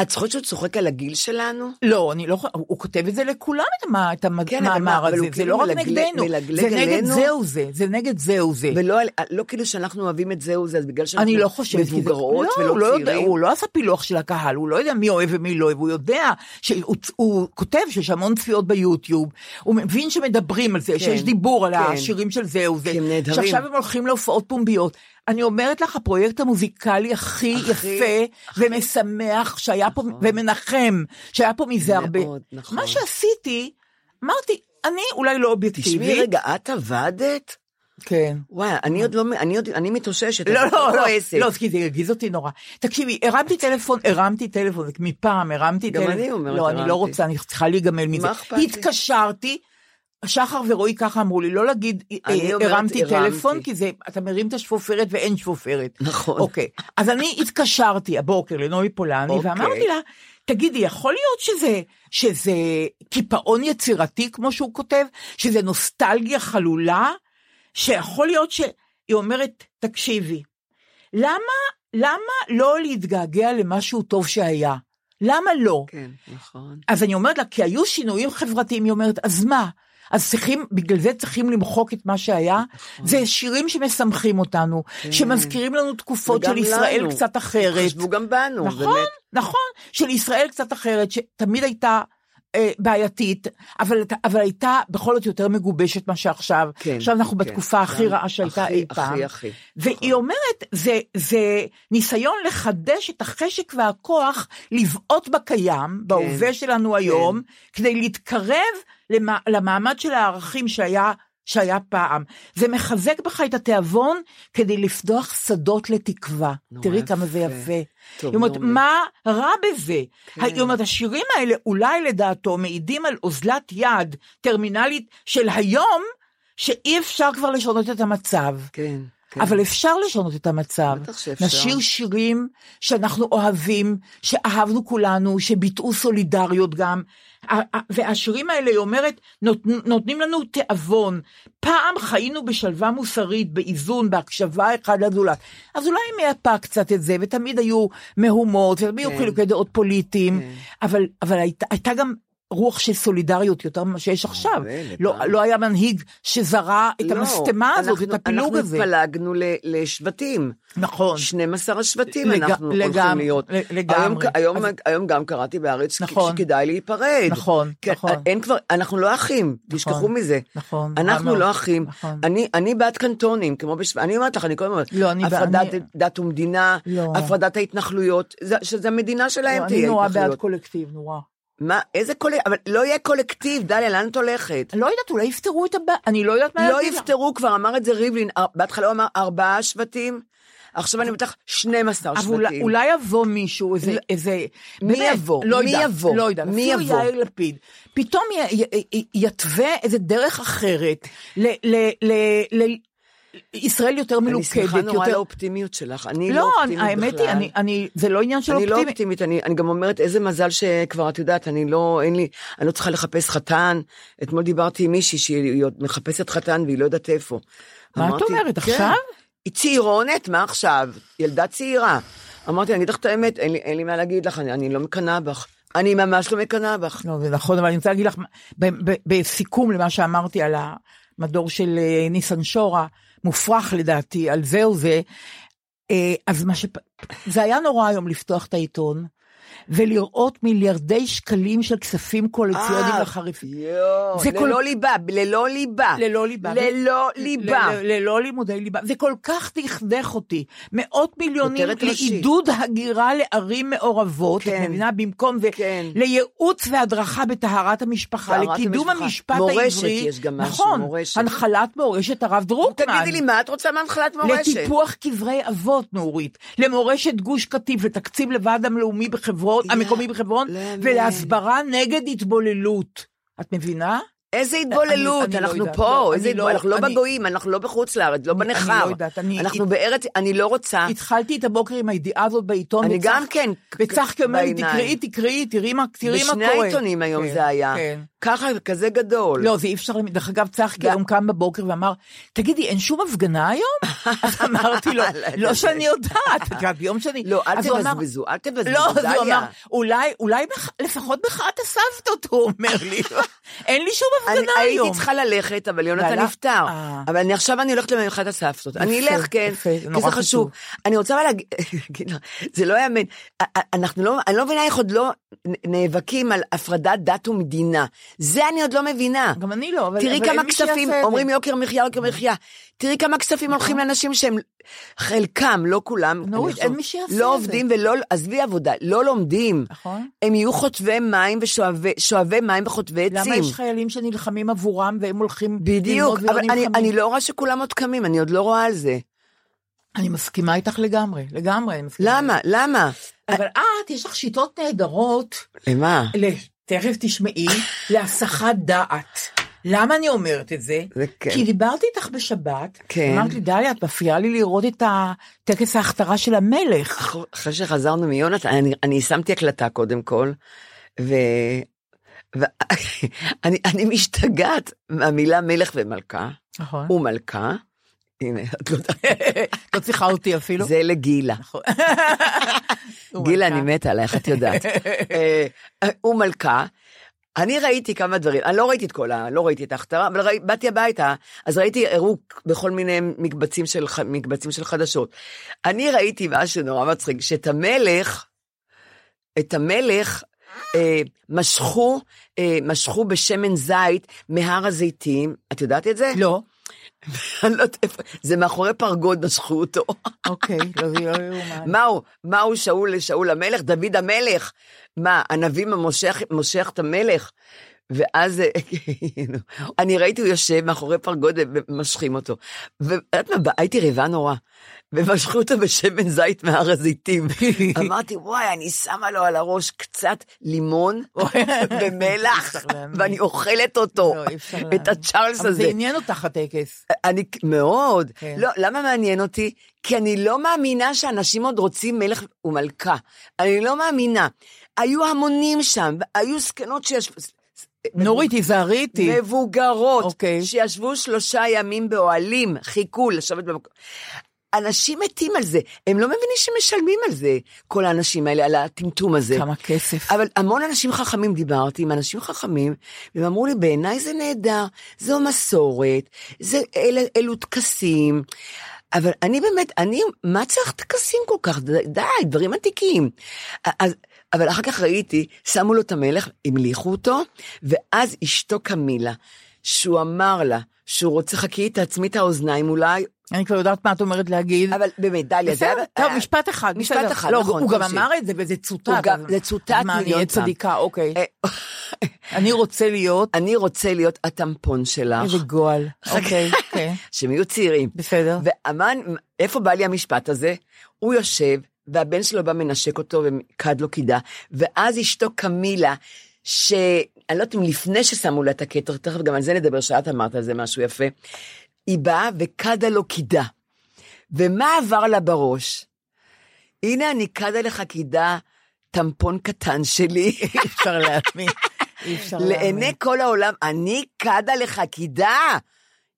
את חושבת שהוא צוחק על הגיל שלנו? לא, אני לא, הוא, כותב את זה לכולם, את, כן, המאמר אבל הזה, זה כאילו לא רק נגדנו, זה נגד? זהו זה, זה נגד זהו זה. ולא לא כאילו שאנחנו אוהבים את זה וזה, אז בגלל שאנחנו לא זה- מבוגרות לא, לא ולא צעירים. הוא לא עשה פילוח של הקהל, הוא לא יודע מי אוהב ומי לא אוהב, הוא יודע שהוא הוא כותב שיש המון צפיות ביוטיוב, הוא מבין שמדברים על זה, שיש דיבור על כן. השירים של זה וזה, כי הם נהדרים. שעכשיו הם הולכים להופעות פומביות. אני אומרת לך, הפרויקט המוזיקלי הכי הכי- יפה ומשמח שהיה פה, ומנחם, שהיה פה מזה הרבה. נכון. מה שעשיתי, אמרתי, אני אולי לא אובייקטיבית. תשמעי רגע, את עבדת? כן. וואי, אני עוד לא, אני עוד, אני מתאוששת. לא, לא, לא. לא, כי זה הרגיז אותי נורא. תקשיבי, הרמתי טלפון, הרמתי טלפון, מפעם הרמתי גם טלפון. אני אומרת, לא, אני הרמתי. לא רוצה, אני צריכה להיגמל מזה. מה אכפת לי? התקשרתי, שחר ורועי ככה אמרו לי, לא להגיד, אה, הרמתי הרמתי. טלפון, כי זה, אתה מרים את השפופרת ואין שפופרת. נכון. אוקיי, אז אני התקשרתי הבוקר לנוי פולני, אוקיי. ואמרתי לה, תגידי, יכול להיות שזה, שזה קיפאון יצירתי, כמו שהוא כותב, שזה נוסטלגיה חלולה, שיכול להיות ש... היא אומרת, תקשיבי, למה, למה לא להתגעגע למשהו טוב שהיה? למה לא? כן, נכון. אז אני אומרת לה, כי היו שינויים חברתיים, היא אומרת, אז מה? אז צריכים, בגלל זה צריכים למחוק את מה שהיה? נכון. זה שירים שמשמחים אותנו, שמזכירים לנו תקופות כן. של ישראל לנו. קצת אחרת. חשבו גם בנו, נכון, באמת. נכון, של ישראל קצת אחרת, שתמיד הייתה אה, בעייתית, אבל, אבל הייתה בכל זאת יותר מגובשת מאשר עכשיו. כן, עכשיו אנחנו כן. בתקופה הכי גם רעה שהייתה הכי, אי הכי, פעם. הכי. והיא אומרת, זה, זה ניסיון לחדש את החשק והכוח לבעוט בקיים, בהווה שלנו היום, כדי להתקרב למע, למעמד של הערכים שהיה, שהיה פעם. זה מחזק בך את התיאבון כדי לפתוח שדות לתקווה. תראי כמה זה יפה. יפה. טוב, היא אומרת. מה רע בזה? כן. היא אומרת, השירים האלה אולי לדעתו מעידים על אוזלת יד טרמינלית של היום, שאי אפשר כבר לשנות את המצב. כן, כן. אבל אפשר לשנות את המצב. בטח שאפשר. נשיר שירים שאנחנו אוהבים, שאהבנו כולנו, שביטאו סולידריות גם. והשירים האלה, היא אומרת, נות, נותנים לנו תיאבון. פעם חיינו בשלווה מוסרית, באיזון, בהקשבה אחד לזולת. אז אולי היא מייפה קצת את זה, ותמיד היו מהומות, ותמיד היו כן. חילוקי דעות פוליטיים, כן. אבל, אבל הייתה, הייתה גם... רוח של סולידריות יותר ממה שיש עכשיו. הרבה, לא. לא היה מנהיג שזרע את לא, המשטמה הזאת, אנחנו- את הפילוג הזה. אנחנו התפלגנו לשבטים. נכון. 12 השבטים לג- אנחנו הולכים לגמרי, להיות. לגמרי. היום, היום, אז- היום גם קראתי בארץ נכון. שכדאי להיפרד. נכון, כן, נכון. אין כבר, אנחנו לא אחים, תשכחו מזה. נכון, אנחנו מאוד. לא אחים. נכון. אני, אני בעד קנטונים, כמו בשבט, אני אומרת לך, אני כל הזמן אומרת, לא, אני הפרדת אני- דת ומדינה, לא. הפרדת ההתנחלויות, זה- שזה המדינה שלהם לא, תהיה, אני נורא בעד. קולקטיב, נורא. מה, איזה קולקטיב? אבל לא יהיה קולקטיב, דליה, לאן את הולכת? לא יודעת, אולי יפתרו את הבעיה, אני לא יודעת מה לא. יפתרו, כבר אמר את זה ריבלין, אר- בהתחלה הוא אמר ארבעה שבטים, עכשיו אני בטח 12 אבל אולי, שבטים. יבוא מישהו, איזה... לא- איזה מי באמת, יבוא? לא מי יבוא? לא יודעת. מי אפילו יבוא? יאיר לפיד. פתאום י, י, י, יתווה איזה דרך אחרת ל... ל, ל, ל ישראל יותר אני מלוכדת, שמחה נורא יותר... לאופטימיות שלך, אני לא לא, אופטימית בכלל. האמת היא, אני, אני, זה לא עניין של אני לא אופטימי. אופטימית, אני, אני גם אומרת איזה מזל שכבר, את יודעת, אני לא, אין לי, אני לא צריכה לחפש חתן. אתמול דיברתי עם מישהי שהיא מחפשת חתן והיא לא יודעת איפה. מה את אמרתי, אומרת, "כן, עכשיו?" היא צעירונת, מה עכשיו? ילדה צעירה. אמרתי, אני אגיד לך את האמת, אין לי, אין לי מה להגיד לך, אני, אני לא מקנאה בך. אני ממש לא מקנאה בך. לא, זה נכון, אבל אני רוצה להגיד לך, בסיכום למה שאמרתי על המדור של אה, ניסן שורה, מופרך לדעתי, על זה או זה, אה, אז מה ש... זה היה נורא היום לפתוח את העיתון, ולראות מיליארדי שקלים של כספים קואליציוניים אה, לחריפים. זה ללא כל- ליבה, ללא ליבה. ללא ליבה. ללא ליבה. ללא לימודי ליבה. זה כל כך דכדך אותי. מאות מיליונים. לעידוד הגירה לערים מעורבות, כן. את מבינה? במקום זה, כן. לייעוץ והדרכה בטהרת המשפחה, לקידום המשפחה. המשפט מורשת, העברי. יש גם משהו, נכון, מורשת. הנחלת מורשת הרב דרוקמן. תגידי לי, מה את רוצה מהנחלת מורשת? לטיפוח קברי אבות, נורית, למורשת גוש קטיף, לתקציב לוועד המלאומי בחברון, לא, המקומי בחברון, לא, ולהסברה נגד התבוללות. את מבינה? איזה התבוללות, אני- אני לא אנחנו יודעת, פה, לא, איזה אני התבוללות, לא- אנחנו לא אני- בגויים, אנחנו לא בחוץ לארץ, לא אני- בנכר. אני לא יודעת, אני- אנחנו בארץ, אני לא רוצה. התחלתי את הבוקר עם הידיעה הזאת בעיתון. אני גם כן, וצחקי אומר לי. תקראי, תקראי, תראי מה מה בשני קורה. העיתונים היום כן, זה היה. ככה, כזה גדול. לא, זה אי אפשר, דרך אגב, צחקי היום קם בבוקר ואמר, תגידי, אין שום הפגנה היום? [laughs] אז אמרתי לו, [laughs] לא שאני יודעת, את יודעת, ביום שני. לא, אל תבזבזו, אל תבזבזו, לא, אז הוא. אמר, אולי, אולי לפחות מחאת הסבתות, הוא אומר לי. [laughs] אין לי שום הפגנה הייתי היום. צריכה ללכת, אבל יונתן נפטר. אה. אבל אני עכשיו אני הולכת למחאת הסבתות. אני אלך, כן, כי זה חשוב. אני רוצה להגיד, זה לא יאמן. אנחנו לא, אני לא מבינה איך עוד לא נאבקים על הפרדת דת ומדינה. זה אני עוד לא מבינה. גם אני לא, אבל תראי אבל כמה כספים. אומרים יוקר מחיה, יוקר מחיה. תראי כמה כספים הולכים לאנשים שהם, חלקם, לא כולם, נורית, אין מי שיעשה לא. עובדים ולא, עזבי עבודה, לא לומדים. נכון. הם יהיו חוטבי מים ושואבי שואבי מים וחוטבי עצים. למה יש חיילים שנלחמים עבורם והם הולכים בדיוק, אבל? אני לא רואה שכולם עוד קמים, אני עוד לא רואה על זה. אני מסכימה איתך לגמרי, לגמרי. אני מסכימה. למה? למה? אבל את, יש לך שיטות נהדרות, למה? תכף תשמעי, להסחת דעת. למה אני אומרת את זה? זה כן. כי דיברתי איתך בשבת, כן. אמרת לי, דליה, את מפריעה לי לראות את טקס ההכתרה של המלך. אח- אחרי שחזרנו מיונתן, אני, אני שמתי הקלטה קודם כל, ו... ואני [laughs] אני משתגעת מהמילה מלך ומלכה, נכון. ומלכה, הנה, את לא [laughs] לא צריכה אותי אפילו. זה לגילה. נכון. [laughs] גילה, אני מתה עלייך, את יודעת. [laughs] אה, ומלכה. אני ראיתי כמה דברים, אני לא ראיתי את כל ה... לא ראיתי את ההכתרה, אבל ראי, באתי הביתה, אז ראיתי הראו בכל מיני מקבצים של, מקבצים של חדשות. אני ראיתי משהו נורא מצחיק, שאת המלך, את המלך, אה, משכו, אה, משכו בשמן זית מהר הזיתים, את יודעת את זה? לא. אני לא יודעת איפה, זה מאחורי פרגוד משכו אותו. אוקיי, לא זה לא יאומן. מהו, מהו שאול לשאול המלך? דוד המלך. מה, הנביא מושך, מושך את המלך? ואז אה, כאילו, אני ראיתי הוא יושב מאחורי פרגוד ומשכים אותו. ואת יודעת מה, הייתי רעבה נורא. ומשכו אותו בשמן זית מהר הזיתים. [laughs] אמרתי, וואי, אני שמה לו על הראש קצת לימון [laughs] ומלח. [laughs] ואני אוכלת אותו, לא, את. הצ'ארלס הזה. זה עניין אותך הטקס. אני, מאוד. כן. לא, למה מעניין אותי? כי אני לא מאמינה שאנשים עוד רוצים מלך ומלכה. אני לא מאמינה. היו המונים שם, היו זקנות שישבו... נורית, תיזהרי איתי. מבוגרות, אוקיי. שישבו שלושה ימים באוהלים, חיכו לשבת במקום. אנשים מתים על זה, הם לא מבינים שמשלמים על זה, כל האנשים האלה, על הטמטום הזה. כמה כסף. אבל המון אנשים חכמים דיברתי עם אנשים חכמים, והם אמרו לי, בעיניי זה נהדר, זו מסורת, זה, אל, אלו טקסים. אבל אני באמת, אני, מה צריך טקסים כל כך? די, די, דברים עתיקים. אז, אבל אחר כך ראיתי, שמו לו את המלך, המליכו אותו, ואז אשתו קמילה, שהוא אמר לה, שהוא רוצה, חכי, תעצמי את האוזניים אולי. אני כבר יודעת מה את אומרת להגיד. אבל באמת, דליה, זה... בסדר, טוב, משפט אחד. משפט. אחד, לא, נכון, הוא גם. אמר את זה וזה צוטט. זה צוטט אז מה, אני מיליון אהיה פעם. צדיקה, אוקיי. אה, [laughs] אני רוצה להיות... אני רוצה להיות הטמפון שלך. איזה גועל. [laughs] אוקיי, אוקיי. שהם יהיו צעירים. בסדר. ואמן, איפה בא לי המשפט הזה? הוא יושב, והבן שלו בא מנשק אותו וכד לו קידה, ואז אשתו קמילה, שאני לא יודעת אם לפני ששמו לה את הכתר, תכף גם על זה נדבר, שאת אמרת על זה משהו יפה, היא באה וקדה לו קידה. ומה עבר לה בראש? הנה אני קדה לך קידה, טמפון קטן שלי. [laughs] אי אפשר להאמין. אי אפשר להאמין. לעיני כל העולם, אני קדה לך קידה.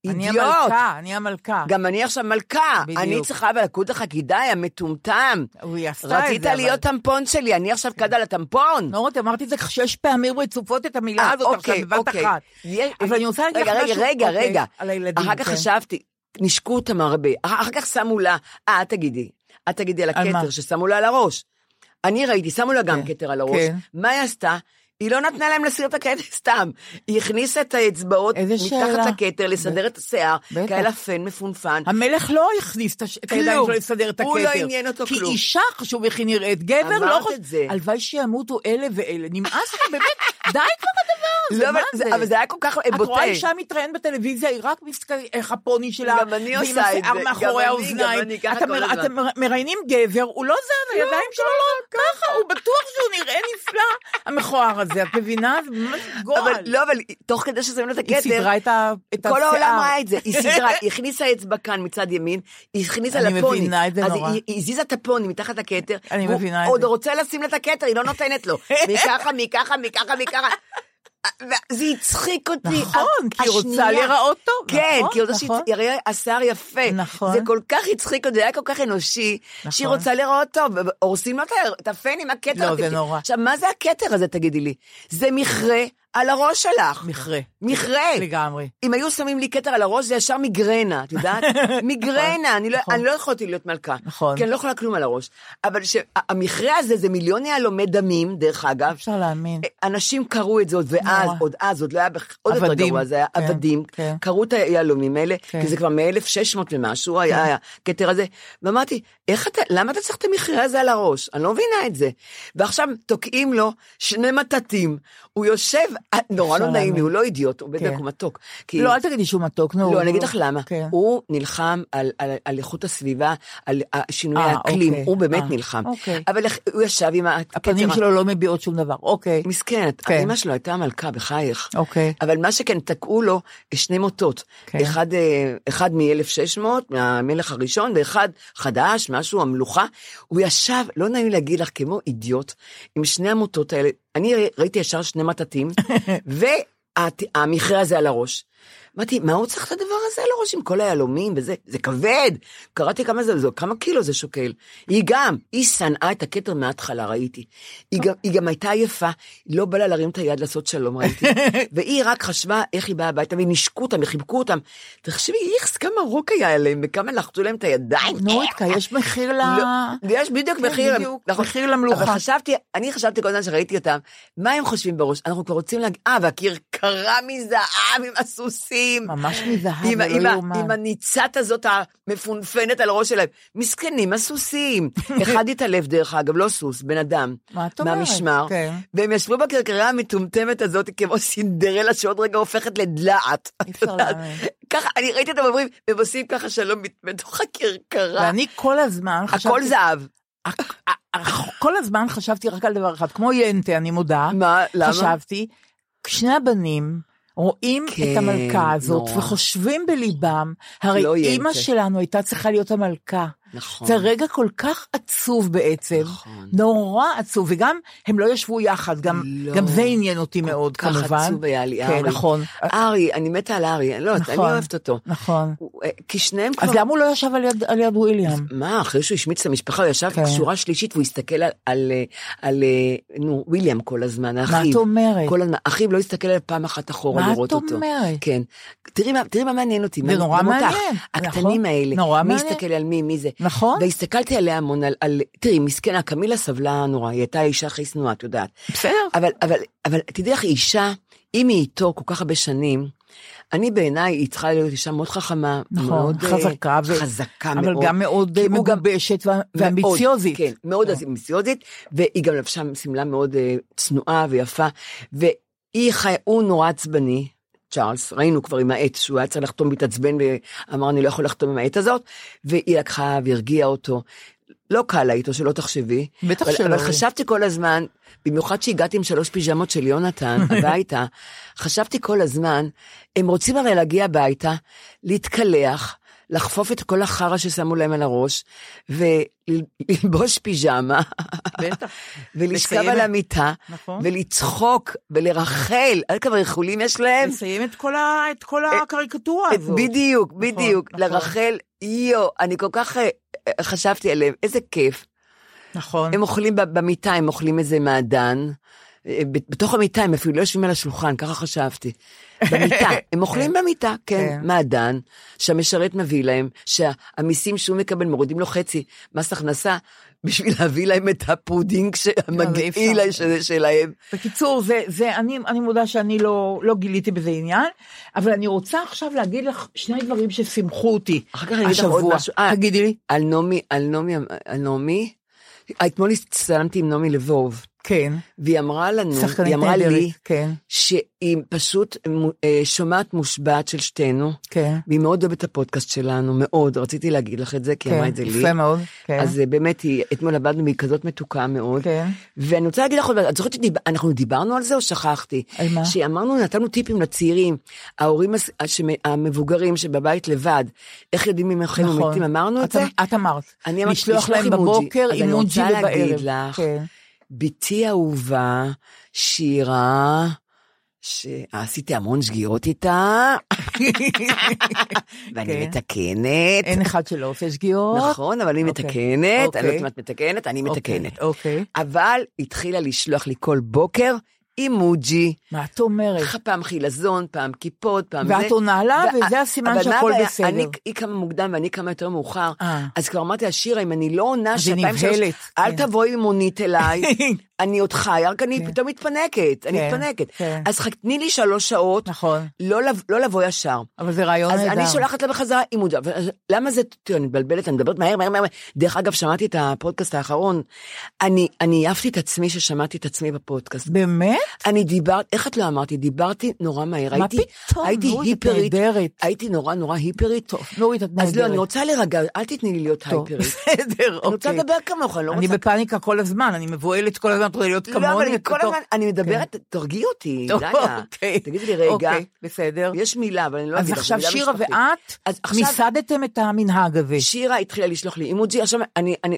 אני אידיוט. המלכה, אני המלכה. גם אני עכשיו מלכה. בדיוק. אני צריכה לך כדאי, המטומטם. היא עשתה את זה, רצית אבל- להיות טמפון שלי, אני עכשיו קד על הטמפון. [laughs] רותי, אמרתי את זה שש פעמים רצופות את המילה אה, הזאת עכשיו אוקיי, בבת אוקיי. אחת. יש- אבל אני רוצה להגיד לך רגע, משהו. רגע, אוקיי, רגע. על הילדים. אחר כך כן. חשבתי, נשקו אותם הרבה. אחר כך שמו לה, אה, את תגידי. את תגידי על? הכתר ששמו לה על הראש. אני ראיתי, שמו לה גם כן, כתר על הראש. כן. מה היא עשתה? היא לא נתנה להם להסיר את הכתר סתם. היא הכניסה את האצבעות מתחת. לכתר, לסדר את השיער. כאלה פן מפונפן. המלך לא הכניס את את הידיים. שלו לסדר את הכתר. הוא לא עניין אותו כי כלום. אישה חשוב איך היא נראית, גבר אמרת לא חשוב. את זה. הלוואי שימותו אלה ואלה. נמאס לי, באמת, [laughs] די כבר הדבר הזה, לא, מה אבל זה? זה- אבל זה היה כל כך את בוטה. רואה אישה מתראיינת בטלוויזיה, היא רק מסתכלת, איך הפוני שלה, גם אני עושה את זה, מאחורי גם אני, האוזניים. גם אני, ככה אתם מראיינים גבר, הוא לא זז, הידיים שלו לא, ככה, הוא בטוח שהוא נראה נפלא, המכוער הזה, את מבינה? זה ממש גועל. אבל לא, אבל תוך כדי ששמים לה את הכתר, היא סידרה את ה- את כל העולם השיער. ראה את זה, היא סידרה, [laughs] היא הכניסה אצבע כאן מצד ימין, היא הכניסה אני לפוני. מבינה את זה אז נורא. היא- היא הזיזה את הפוני מתחת לכתר, אני מבינה את עוד זה. רוצה לשים לה את הכתר, היא לא נותנת לו. [laughs] מככה, מככה, מככה, מככה. זה הצחיק אותי. נכון, כי היא רוצה. להיראות טוב, כן, נכון, כי היא רוצה נכון. שיראה השיער יפה. נכון. זה כל כך הצחיק אותי, זה היה כל כך אנושי, שהיא נכון. רוצה להיראות טוב, והורסים לה את הפן עם הכתר. לא, זה נורא. עכשיו, מה זה הכתר הזה, תגידי לי? זה מכרה על הראש שלך. מכרה. מכרה. לגמרי. אם היו שמים לי כתר על הראש, זה ישר מיגרנה, את יודעת? [laughs] מיגרנה, אני לא- נכון. אני לא יכולתי להיות מלכה. נכון. כי אני לא יכולה כלום על הראש. אבל שהמכרה הזה זה מיליון יהלומי דמים, דרך אגב. אפשר להאמין. אנשים קראו את זה עוד ואז. עוד אז, עוד לא היה, עוד יותר גרוע, זה היה כן, עבדים, כן. קראו את היהלומים האלה, כן. כי זה כבר מ-1600 ומשהו, היה הכתר הזה, ואמרתי, איך אתה, למה אתה צריך את המכרה הזה על הראש? אני לא מבינה את זה. ועכשיו תוקעים לו שני מטטים, הוא יושב, אה, נורא לא נעים לי. הוא לא אידיוט, הוא בדיוק, כן. מתוק. לא, אל תגידי שהוא מתוק, נו. לא, אני אגיד לך למה. כן. הוא נלחם על, איכות הסביבה, על ה- שינוי אה, האקלים, אוקיי. הוא באמת אה, נלחם. אוקיי. אבל הוא ישב עם. הפנים שלו לא מביעות שום דבר. אוקיי. מסכן, כן. אמא שלו הייתה מלכה, בחייך. אוקיי. אבל מה שכן, תקעו לו שני מוטות. כן. אחד, אה, אחד מ-1600, מהמלך הראשון, ואחד חדש, משהו, המלוכה. הוא ישב, לא נעים להגיד לך, כמו אידיוט, עם שני המוטות האלה. אני ראיתי ישר שני מטטים, [laughs] והמכרה הזה על הראש. אמרתי, מה הוא צריך את הדבר הזה על הראש עם כל היהלומים וזה? זה כבד. קראתי כמה זה, זה, כמה קילו זה שוקל. היא גם, היא שנאה את הכתר מההתחלה, ראיתי. היא גם, היא גם הייתה עייפה, לא בא לה להרים את היד לעשות שלום, ראיתי. [laughs] והיא רק חשבה איך היא באה הביתה, והיא נשקו אותם, וחיבקו אותם. תחשבי, איכס, כמה רוק היה עליהם, וכמה לחצו להם את הידיים. נורית, יש מחיר ל... לא, יש בדיוק כן, מחיר, נכון. מחיר למלוכה. אבל חשבתי, אני חשבתי כל הזמן שראיתי אותם, מה הם חושבים בראש? אנחנו כבר רוצים להגיד, אה, והכרכרה מזהב עם הסוסים. ממש מזהב, לא יאומן. עם הניצת הזאת המפונפנת על הראש שלהם. מסכנים, הסוסים. [laughs] אחד התעלף דרך אגב, לא סוס, בן אדם. מה את אומרת? מהמשמר. כן. והם ישבו בכרכרה המטומטמת הזאת כמו סינדרלה שעוד רגע הופכת לדלעת. ככה, אני ראיתי אותם אומרים, הם עושים ככה שלום בתוך הכרכרה. ואני כל הזמן חשבתי... הכל זהב. כל הזמן חשבתי רק על דבר אחד, כמו ינטה, אני מודה. מה? למה? חשבתי, שני הבנים רואים כן, את המלכה הזאת נורא. וחושבים בליבם, הרי לא אימא. שלנו הייתה צריכה להיות המלכה. נכון. זה רגע כל כך עצוב בעצם, נכון. נורא עצוב, וגם הם לא ישבו יחד, גם, לא. גם זה עניין אותי מאוד כל כך כמובן. עצוב היה לי, כן, ארי. נכון. ארי, אני מתה על ארי, לא, אני נכון. אוהבת אותו. נכון. אה, כי שניהם כבר... אז למה הוא לא ישב על יד, על יד וויליאם? מה, אחרי שהוא השמיץ את המשפחה, הוא ישב כן. שורה שלישית והוא הסתכל על, על, אה, על אה, נו, וויליאם כל הזמן, מה אחיו. את אומרת? כל הזמן, אחיו לא הסתכל עליו פעם אחת אחורה מה את לראות אותו. אומרת? כן. תראי מה, תראי מה מעניין אותי. זה נורא. מעניין, הקטנים נכון. האלה. נורא מי. הסתכל על מי, מי זה. נכון. והסתכלתי עליה המון, על, על... תראי, מסכנה, קמילה סבלה נורא, היא הייתה אישה הכי שנואה, את יודעת. בסדר. אבל, אבל, אבל תדעי לך, אישה, אם היא איתו כל כך הרבה שנים, אני בעיניי, היא צריכה להיות אישה מאוד חכמה. נכון, מאוד, אה, חזקה. ו- חזקה אבל מאוד. גם מאוד הוא גם- מגובשת וה- ואמביציוזית. מאוד, כן, מאוד אמביציוזית, והיא גם לבשה שמלה מאוד אה, צנועה ויפה, והיא חי... הוא נורא עצבני. צ'ארלס, ראינו כבר עם העט שהוא היה צריך לחתום והתעצבן ואמר אני לא יכול לחתום עם העט הזאת, והיא לקחה והרגיעה אותו. לא קל לה איתו, שלא תחשבי. בטח אבל, שלא. אבל חשבתי כל הזמן, במיוחד שהגעתי עם שלוש פיג'מות של יונתן [laughs] הביתה, חשבתי כל הזמן, הם רוצים הרי להגיע הביתה, להתקלח, לחפוף את כל החרא ששמו להם על הראש, וללבוש פיג'מה. ולשכב על המיטה, נכון. ולצחוק, ולרחל, עד כמה ריחולים יש להם? לסיים את כל ה- את כל הקריקטורה הזאת. בדיוק, בדיוק, נכון. לרחל, יו, אני כל כך אה, אה, חשבתי עליהם, איזה כיף. נכון. הם אוכלים במיטה, הם אוכלים איזה מעדן. אה, בתוך המיטה הם אפילו לא יושבים על השולחן, ככה חשבתי. במיטה, [laughs] הם אוכלים במיטה, כן, כן. מעדן, שהמשרת מביא להם, שהמיסים שהוא מקבל מורידים לו חצי מס הכנסה, בשביל להביא להם את הפודינג המגעיל אפשר. שזה שלהם. בקיצור, זה, זה, אני, אני מודה שאני לא, לא גיליתי בזה עניין, אבל אני רוצה עכשיו להגיד לך שני דברים ששימחו אותי אחר כך אני אגיד לך עוד. משהו. אה, תגידי לי. על נעמי, על נעמי, על נעמי, אתמול הצטלמתי עם נעמי לבוב, כן. והיא אמרה לנו, היא אמרה נהדרת, לי, כן. שהיא פשוט אה, שומעת מושבעת של שתינו, כן. והיא מאוד אוהבת את הפודקאסט שלנו, מאוד, רציתי להגיד לך את זה, כי כן, אמרה את זה לי. יפה מאוד, כן. אז אה, באמת, היא, אתמול עבדנו והיא כזאת מתוקה מאוד. כן. ואני רוצה להגיד לך את זוכרת שאנחנו דיברנו על זה או שכחתי? על מה? שאמרנו, נתנו טיפים לצעירים, ההורים המבוגרים שבבית לבד, איך יודעים אם הם נכון. מתים, אמרנו את את- זה? את אמרת. אני אמרתי, לשלוח להם. בבוקר אימוג'י ובערב. בתי אהובה, שירה, שעשיתי המון שגיאות איתה, [laughs] ואני כן. מתקנת. אין אחד שלא עושה שגיאות. נכון, אבל היא אוקיי. מתקנת, אני לא אוקיי. יודעת אם את מתקנת, אני אוקיי, מתקנת. אוקיי. אבל התחילה לשלוח לי כל בוקר אימוג'י. מה את אומרת? פעם חילזון, פעם קיפוד, פעם זה. ואת עונה לה, וה- וזה הסימן שהכל? בסדר. אני, היא קמה מוקדם ואני קמה יותר מאוחר. אה. אז כבר אמרתי לה, שירה, אם אני לא עונה שעתיים שלוש, אל כן. תבואי עם מונית אליי, [laughs] אני עוד חיה, רק אני כן. פתאום מתפנקת, אני כן, מתפנקת. כן. אז תני לי שלוש שעות, נכון. לא לא לבוא ישר. אבל זה רעיון אז נהדר. אני שולחת לה בחזרה אימוג'י. אבל למה זה, תראי, אני מתבלבלת, אני מדברת מהר, מהר, מהר. דרך אגב, שמעתי את הפודקאסט האחרון, אני אני העפתי את עצמי ששמעתי את עצמי בפודקאסט. באמת? אני דיברת, איך את לא אמרתי? דיברתי נורא מהר. מה הייתי, פתאום? הייתי נורית, היפרית. נהדרת. הייתי נורא נורא היפרית. טוב, נורית, את נהדרת. אז לא, אני רוצה להירגע, אל תתני לי להיות טוב, הייפרית. [laughs] בסדר, אני רוצה אוקיי. לדבר כמוך, אני לא אני רוצה... בפאניקה כל הזמן, אני מבוהלת כל הזמן, רוצה להיות לא, כמוני. אבל אני כל. הזמן, אני מדברת, תרגיעי אותי, [laughs] דליה. אוקיי. תגידי לי רגע, אוקיי, בסדר. יש מילה, אבל אני לא אז אגיד לך, עכשיו מילה שירה. ואת אז עכשיו- מיסדתם את המנהג הזה. שירה התחילה לשלוח לי אימוג'י, עכשיו,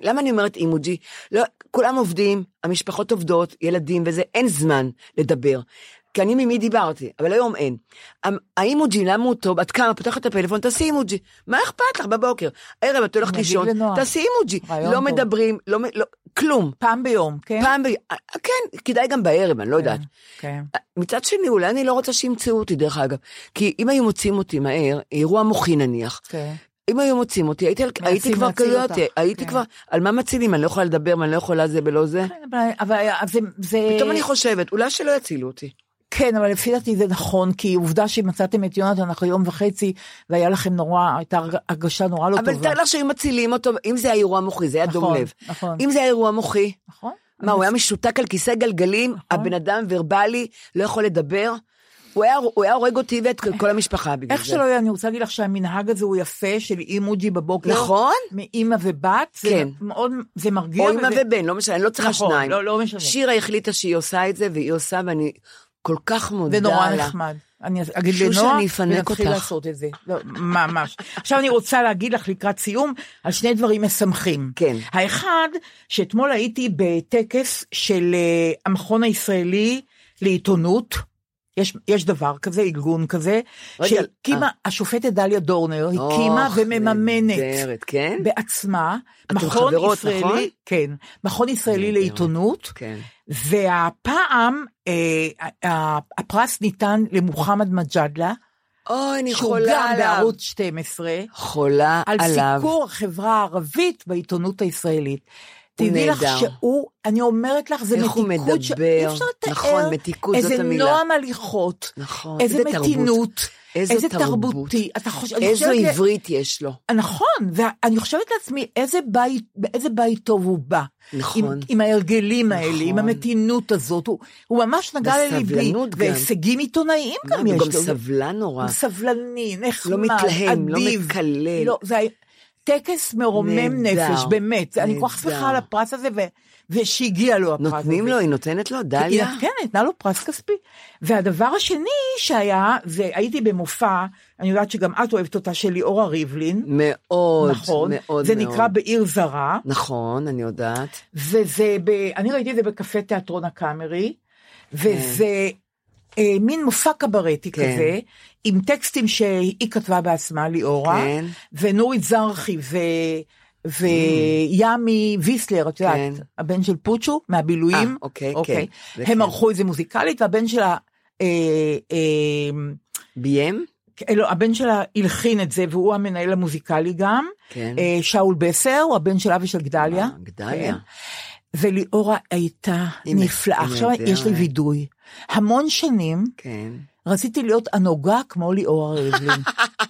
למה אני אומרת אימוג'י? לא, כולם עובדים, המשפחות עובדות, ילדים וזה, אין זמן לדבר. כי אני ממי דיברתי, אבל היום אין. האימוג'י, למה הוא טוב? את קמה, פותחת את הפלאפון, תעשי אימוג'י. מה אכפת לך בבוקר? ערב את הולכת לישון. תעשי אימוג'י. לא. מדברים, לא, לא, כלום. פעם ביום, כן? פעם ב... כן, כדאי גם בערב, אני לא יודעת. כן. מצד שני, אולי אני לא רוצה שימצאו אותי, דרך אגב. כי אם היו מוצאים אותי מהר, אירוע מוחי נניח, כן. אם היו מוצאים אותי, הייתי, הייתי כבר להציל כזאת, הייתי כן. כבר, על מה מצילים? אני לא יכולה לדבר, ואני לא יכולה זה ולא זה. כן, אבל- אבל זה, זה... פתאום אני חושבת, אולי שלא יצילו אותי. כן, אבל לפי דעתי זה נכון, כי עובדה שמצאתם את יונתן אחרי יום וחצי, והיה לכם נורא, הייתה הרג- הרגשה נורא לא אבל טובה. תאר לך שהיו מצילים אותו, אם זה היה אירוע מוחי, זה היה דום נכון, לב. נכון. אם זה היה אירוע מוחי, נכון? מה, הוא היה משותק על כיסא גלגלים, הבן אדם ורבלי, לא יכול לדבר? הוא היה, הוא היה הורג אותי ואת כל המשפחה בגלל איך זה. שלא יהיה, אני רוצה להגיד לך שהמנהג הזה הוא יפה, של אימוג'י בבוקר. נכון? מאימא ובת. זה כן. מאוד, זה מרגיע. או וזה- ובן, לא משנה, אני לא צריכה נכון, שניים. לא, לא משנה. שירה החליטה שהיא עושה את זה, והיא עושה, ואני כל כך מודה זה נורא לה. נחמד. אני אגיד לנועה, שאני אפנק ונתחיל אותך. לעשות את זה. לא, ממש. עכשיו אני רוצה להגיד לך לקראת סיום על שני דברים משמחים. כן. האחד, שאתמול הייתי בטקס של אה, המכון הישראלי לעיתונות. יש, יש דבר כזה, ארגון כזה, רגע, שהקימה, אה. השופטת דליה דורנר, הקימה אוח, ומממנת נהדרת, כן? בעצמה, מכון חברות, ישראלי, נכון? כן, מכון ישראלי נהדרת. לעיתונות, כן. והפעם אה, הפרס ניתן למוחמד מג'אדלה, אוי, אני שהוא חולה גם עליו. בערוץ 12, חולה על עליו. סיקור החברה הערבית בעיתונות הישראלית. הוא תדעי לך. שהוא, אני אומרת לך, זה איך הוא מתיקות, ש- מדבר. אי אפשר לתאר נכון, מתיקות, זאת איזה המילה. נועם הליכות, נכון, איזה איזה. מתינות, איזו איזה תרבות. תרבותי. אתה חושב, איזו חושבת עברית יש לו. נכון, ואני חושבת לעצמי, איזה בית, באיזה בית טוב הוא בא. נכון. עם, עם ההרגלים האלה, עם נכון. המתינות הזאת, הוא, הוא ממש נגע לליבי. בסבלנות גם. והישגים עיתונאיים גם הוא יש גם לו. סבלן נורא. הוא סבלני, נחמד, לא מתלהם, לא אדיב. מקלל. לא, זה טקס מרומם נהדר, נפש, באמת. אני כל כך. שמחה על הפרס הזה, ו, ושהגיע לו הפרס. נותנים לו, היא נותנת לו, דליה? כן, נתנה לו פרס כספי. והדבר השני שהיה, זה הייתי במופע, אני יודעת שגם את אוהבת אותה, של ליאורה ריבלין. מאוד, נכון, מאוד זה מאוד. נקרא בעיר זרה, נכון, אני יודעת. וזה, ב, אני ראיתי את זה בקפה תיאטרון הקאמרי, וזה אה, מין מופע קברטי כן. כזה, עם טקסטים שהיא כתבה בעצמה, ליאורה, כן. ונורית זרחי ו... וימי ויסלר, את יודעת, כן. הבן של פוצ'ו, מהבילויים, אה, אוקיי, כן, זה הם כן. ערכו את זה מוזיקלית, והבן שלה, אה, אה, ביים? לא, הבן שלה הלחין את זה, והוא המנהל המוזיקלי גם. כן. אה, שאול בסר, הוא הבן של אבי של גדליה. אה, גדליה. כן. וליאורה הייתה נפלאה. עכשיו יש לי וידוי. המון שנים כן. רציתי להיות ענוגה כמו ליאורה ריבלין.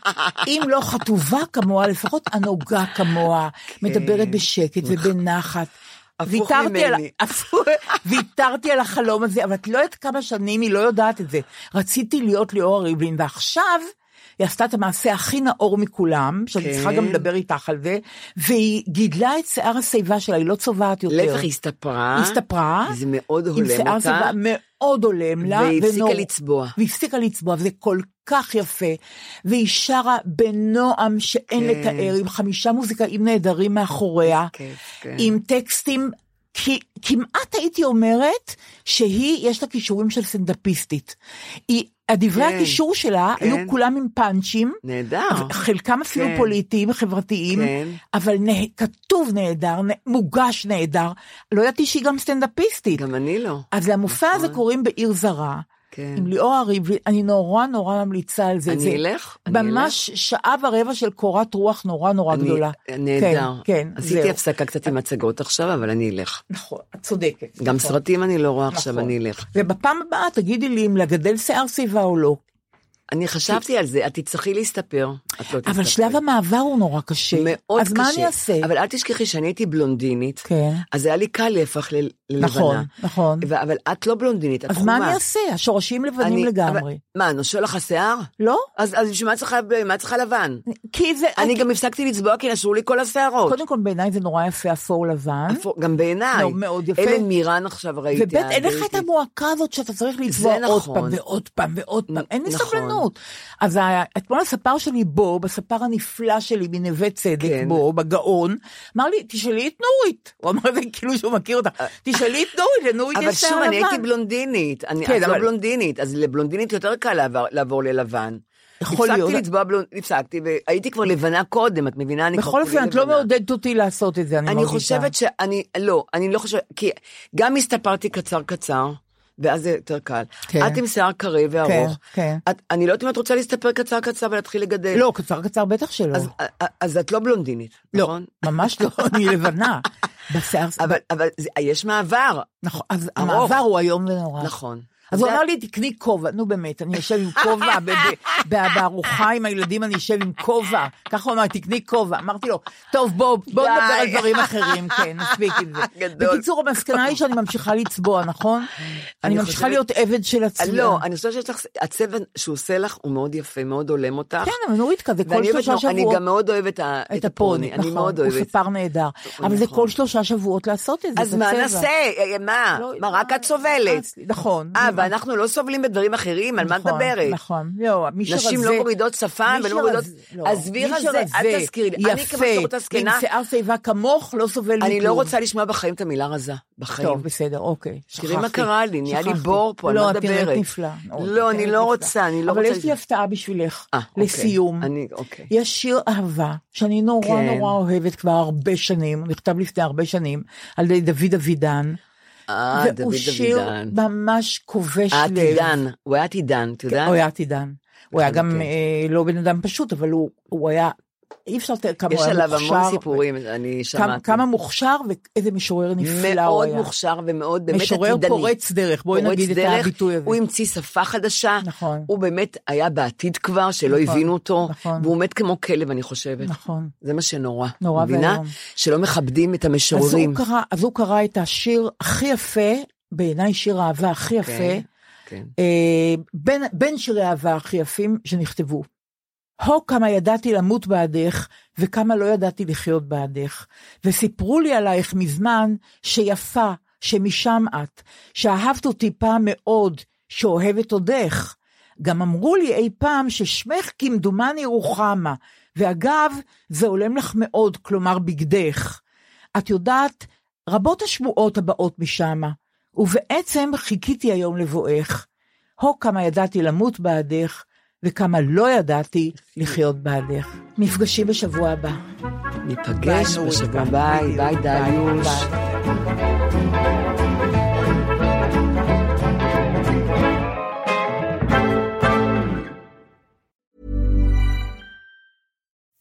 [laughs] אם לא חטובה כמוה, לפחות ענוגה כמוה, מדברת בשקט ובנחת. כן. הפוך ויתרתי על, [laughs] ויתרתי על החלום הזה, אבל את לא יודעת כמה שנים היא לא יודעת את זה. רציתי להיות ליאורה ריבלין, ועכשיו היא עשתה את המעשה הכי נאור מכולם, שאני כן. צריכה גם לדבר איתך על זה, והיא גידלה את שיער השיבה שלה, היא לא צובעת יותר. להפך, היא הסתפרה. היא הסתפרה. זה מאוד עם הולם שיער אותה. שיבה מאוד הולם לה. והיא הפסיקה ונור- לצבוע. והפסיקה לצבוע, וזה כל כך יפה. והיא שרה בנועם שאין כן. לתאר, עם חמישה מוזיקאים נהדרים מאחוריה, כיף, כן. עם טקסטים, כי, כמעט הייתי אומרת שהיא, יש לה כישורים של סטנדאפיסטית. היא, הדברי כן, הקישור שלה כן. היו כולם עם פאנצ'ים. נהדר. חלקם אפילו כן. פוליטיים, חברתיים, כן. אבל נה, כתוב נהדר, נ, מוגש נהדר. לא ידעתי שהיא גם סטנדאפיסטית. גם אני לא. אז למופע הזה קוראים בעיר זרה. כן. עם ליאורה ריבלין, אני נורא נורא ממליצה על זה. אני זה אלך, אני ממש שעה ורבע של קורת רוח נורא נורא אני- גדולה. נהדר. כן, כן, עשיתי זהו. הפסקה קצת עם הצגות עכשיו, אבל אני אלך. נכון, את צודקת. גם נכון. סרטים אני לא רואה עכשיו, נכון. אני אלך. ובפעם הבאה תגידי לי אם לגדל שיער שיבה או לא. אני חשבתי על זה, את תצטרכי להסתפר. את לא אבל תסתפרי. שלב המעבר הוא נורא קשה. מאוד אז קשה. מה אני אעשה? אבל אל תשכחי שאני הייתי בלונדינית, כן. אז היה לי קל להפך ל- ללבנה. נכון, נכון. ו- אבל את לא בלונדינית, את אז חומה. מה אני אעשה? השורשים לבנים אני- לגמרי. אבל- מה, נושל לך השיער? לא? אז אז בשביל מה צריכה- מה צריכה לבן? כי זה... אני גם הפסקתי לצבוע כי נשרו לי כל השערות. קודם כל בעיניי זה נורא יפה אפור לבן. אפור- גם בעיניי. לא, מאוד יפה. אלן מירן עכשיו ראיתי. וב' אין לך את. המועקה הזאת שאתה צריך לצבוע עוד נכון. פעם ועוד פעם ועוד פעם, אין לי נכון. סבלנות. אז אתמול הספר שלי בו, בספר הנפלא שלי מנווה צדק כן. בו, בגאון, אמר לי, תשאלי את נורית. הוא אמר זה [laughs] כאילו שהוא מכיר אותה, תשאלי את נורית, לנורית אבל יש שיער שוב, לבן. אני הייתי בלונדינית. אני כן, לא אבל- בלונדינית, אז לבלונדינית יותר קל לעבור- לעבור ללבן. יכול להיות. הפסקתי לצבוע בלונדינית, הפסקתי, והייתי כבר לבנה קודם, את מבינה? אני בכל אופן, את לא. מעודדת אותי לעשות את זה, אני אני מרגישה. חושבת שאני, לא, אני לא חושבת, כי גם הסתפרתי קצר קצר, ואז זה יותר קל. כן. את עם שיער קרב וארוך. כן. את- אני לא יודעת אם את רוצה להסתפר קצר קצר ולהתחיל לגדל. לא, קצר קצר בטח שלא. אז- אז את לא בלונדינית, לא, נכון? ממש לא, [laughs] אני לבנה. בשיער... אבל, אבל זה, יש מעבר. נכון, אז ארוך. המעבר הוא איום ונורא. נכון. אז הוא אמר לי, תקני כובע, נו באמת, אני יושב עם כובע, בארוחה עם הילדים אני יושב עם כובע, ככה הוא אמר, תקני כובע. אמרתי לו, טוב, בוא, בוא. נדבר על דברים אחרים, כן, מספיק עם זה. [laughs] בקיצור, המסקנה היא שאני ממשיכה לצבוע, נכון? אני ממשיכה להיות עבד של הצבע. לא, אני חושבת שיש לך, הצבע שהוא עושה לך הוא מאוד יפה, מאוד הולם אותך. כן, אבל נורית כזה, כל שלושה מאוד- אני שבועות. גם מאוד אוהבת את הפוני, אני נכון, מאוד הוא אוהבת. ספר נהדר. אבל זה נכון. כל שלושה שבועות לעשות את זה, אז מה. נעשה? אה, מה? לא, מה, רק את סובלת? נכון. אה, ואנחנו לא סובלים בדברים אחרים? על מה את נכון, מדברת? נכון, לא, מי שרזה... נשים לא מורידות שפם ולא מורידות... לא, עזבי רזה, אל תזכירי לי. אני הזקנה, עם שיער שיבה כמוך, לא סובל מכלום. אני לא רוצה לשמוע בחיים את המילה רזה. בחיים. טוב, בסדר, אוקיי. תראי מה. קרה לי, נהיה לי. בור פה, על לא, מה את נראית מדברת? נפלא. מאוד, לא, את אני נראית לא נפלא. רוצה, אני לא אבל רוצה... יש לי הפתעה בשבילך, אה, אוקיי. לסיום. אני, אוקיי. יש שיר אהבה שאני נורא כן. נורא אוהבת כבר הרבה שנים, נכתב לפני הרבה שנים, על ידי דוד אבידן. אה, דוד והוא שיר. ממש כובש לב. העתידן, הוא היה עתידן, את יודעת? הוא היה עתידן. הוא היה גם כן. אה, לא בן אדם פשוט, אבל הוא היה אי אפשר לתאר כמה יש הוא היה עליו מוכשר. המון סיפורים, אני כמה, שמעתי. כמה מוכשר ואיזה משורר נפלא הוא מאוד היה. מוכשר ומאוד באמת משורר עתידני. פורץ דרך, בואי פורץ נגיד את דרך, הביטוי הזה. הוא המציא שפה חדשה, נכון. הוא באמת היה בעתיד כבר, שלא נכון, הבינו אותו, נכון. והוא מת כמו כלב, אני חושבת. נכון. זה מה שנורא. נורא מבינה? ואיום. שלא מכבדים את אז המשוררים. הוא, קרא, אז הוא קרא את השיר הכי יפה, בעיניי שיר האהבה הכי יפה, כן, כן. אה, בין, בין שירי האהבה הכי יפים שנכתבו. הו כמה ידעתי למות בעדך, וכמה לא ידעתי לחיות בעדך. וסיפרו לי עלייך מזמן, שיפה, שמשם את, שאהבת אותי פעם מאוד, שאוהבת עודך. גם אמרו לי אי פעם ששמך כמדומני רוחמה, ואגב, זה הולם לך מאוד, כלומר בגדך. את יודעת, רבות השמועות הבאות משמה, ובעצם חיכיתי היום לבואך. הו כמה ידעתי למות בעדך, וכמה לא ידעתי לחיות בעדך. מפגשים בשבוע הבא. ניפגש ביי, בשבוע, נורית. ביי, בדיוק. ביי דליוש. ביי.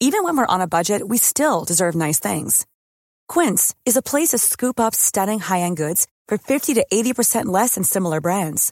Even when we're on a budget, we still deserve nice things. Quince is a place to scoop up stunning high-end goods for 50 to 80% less than similar brands.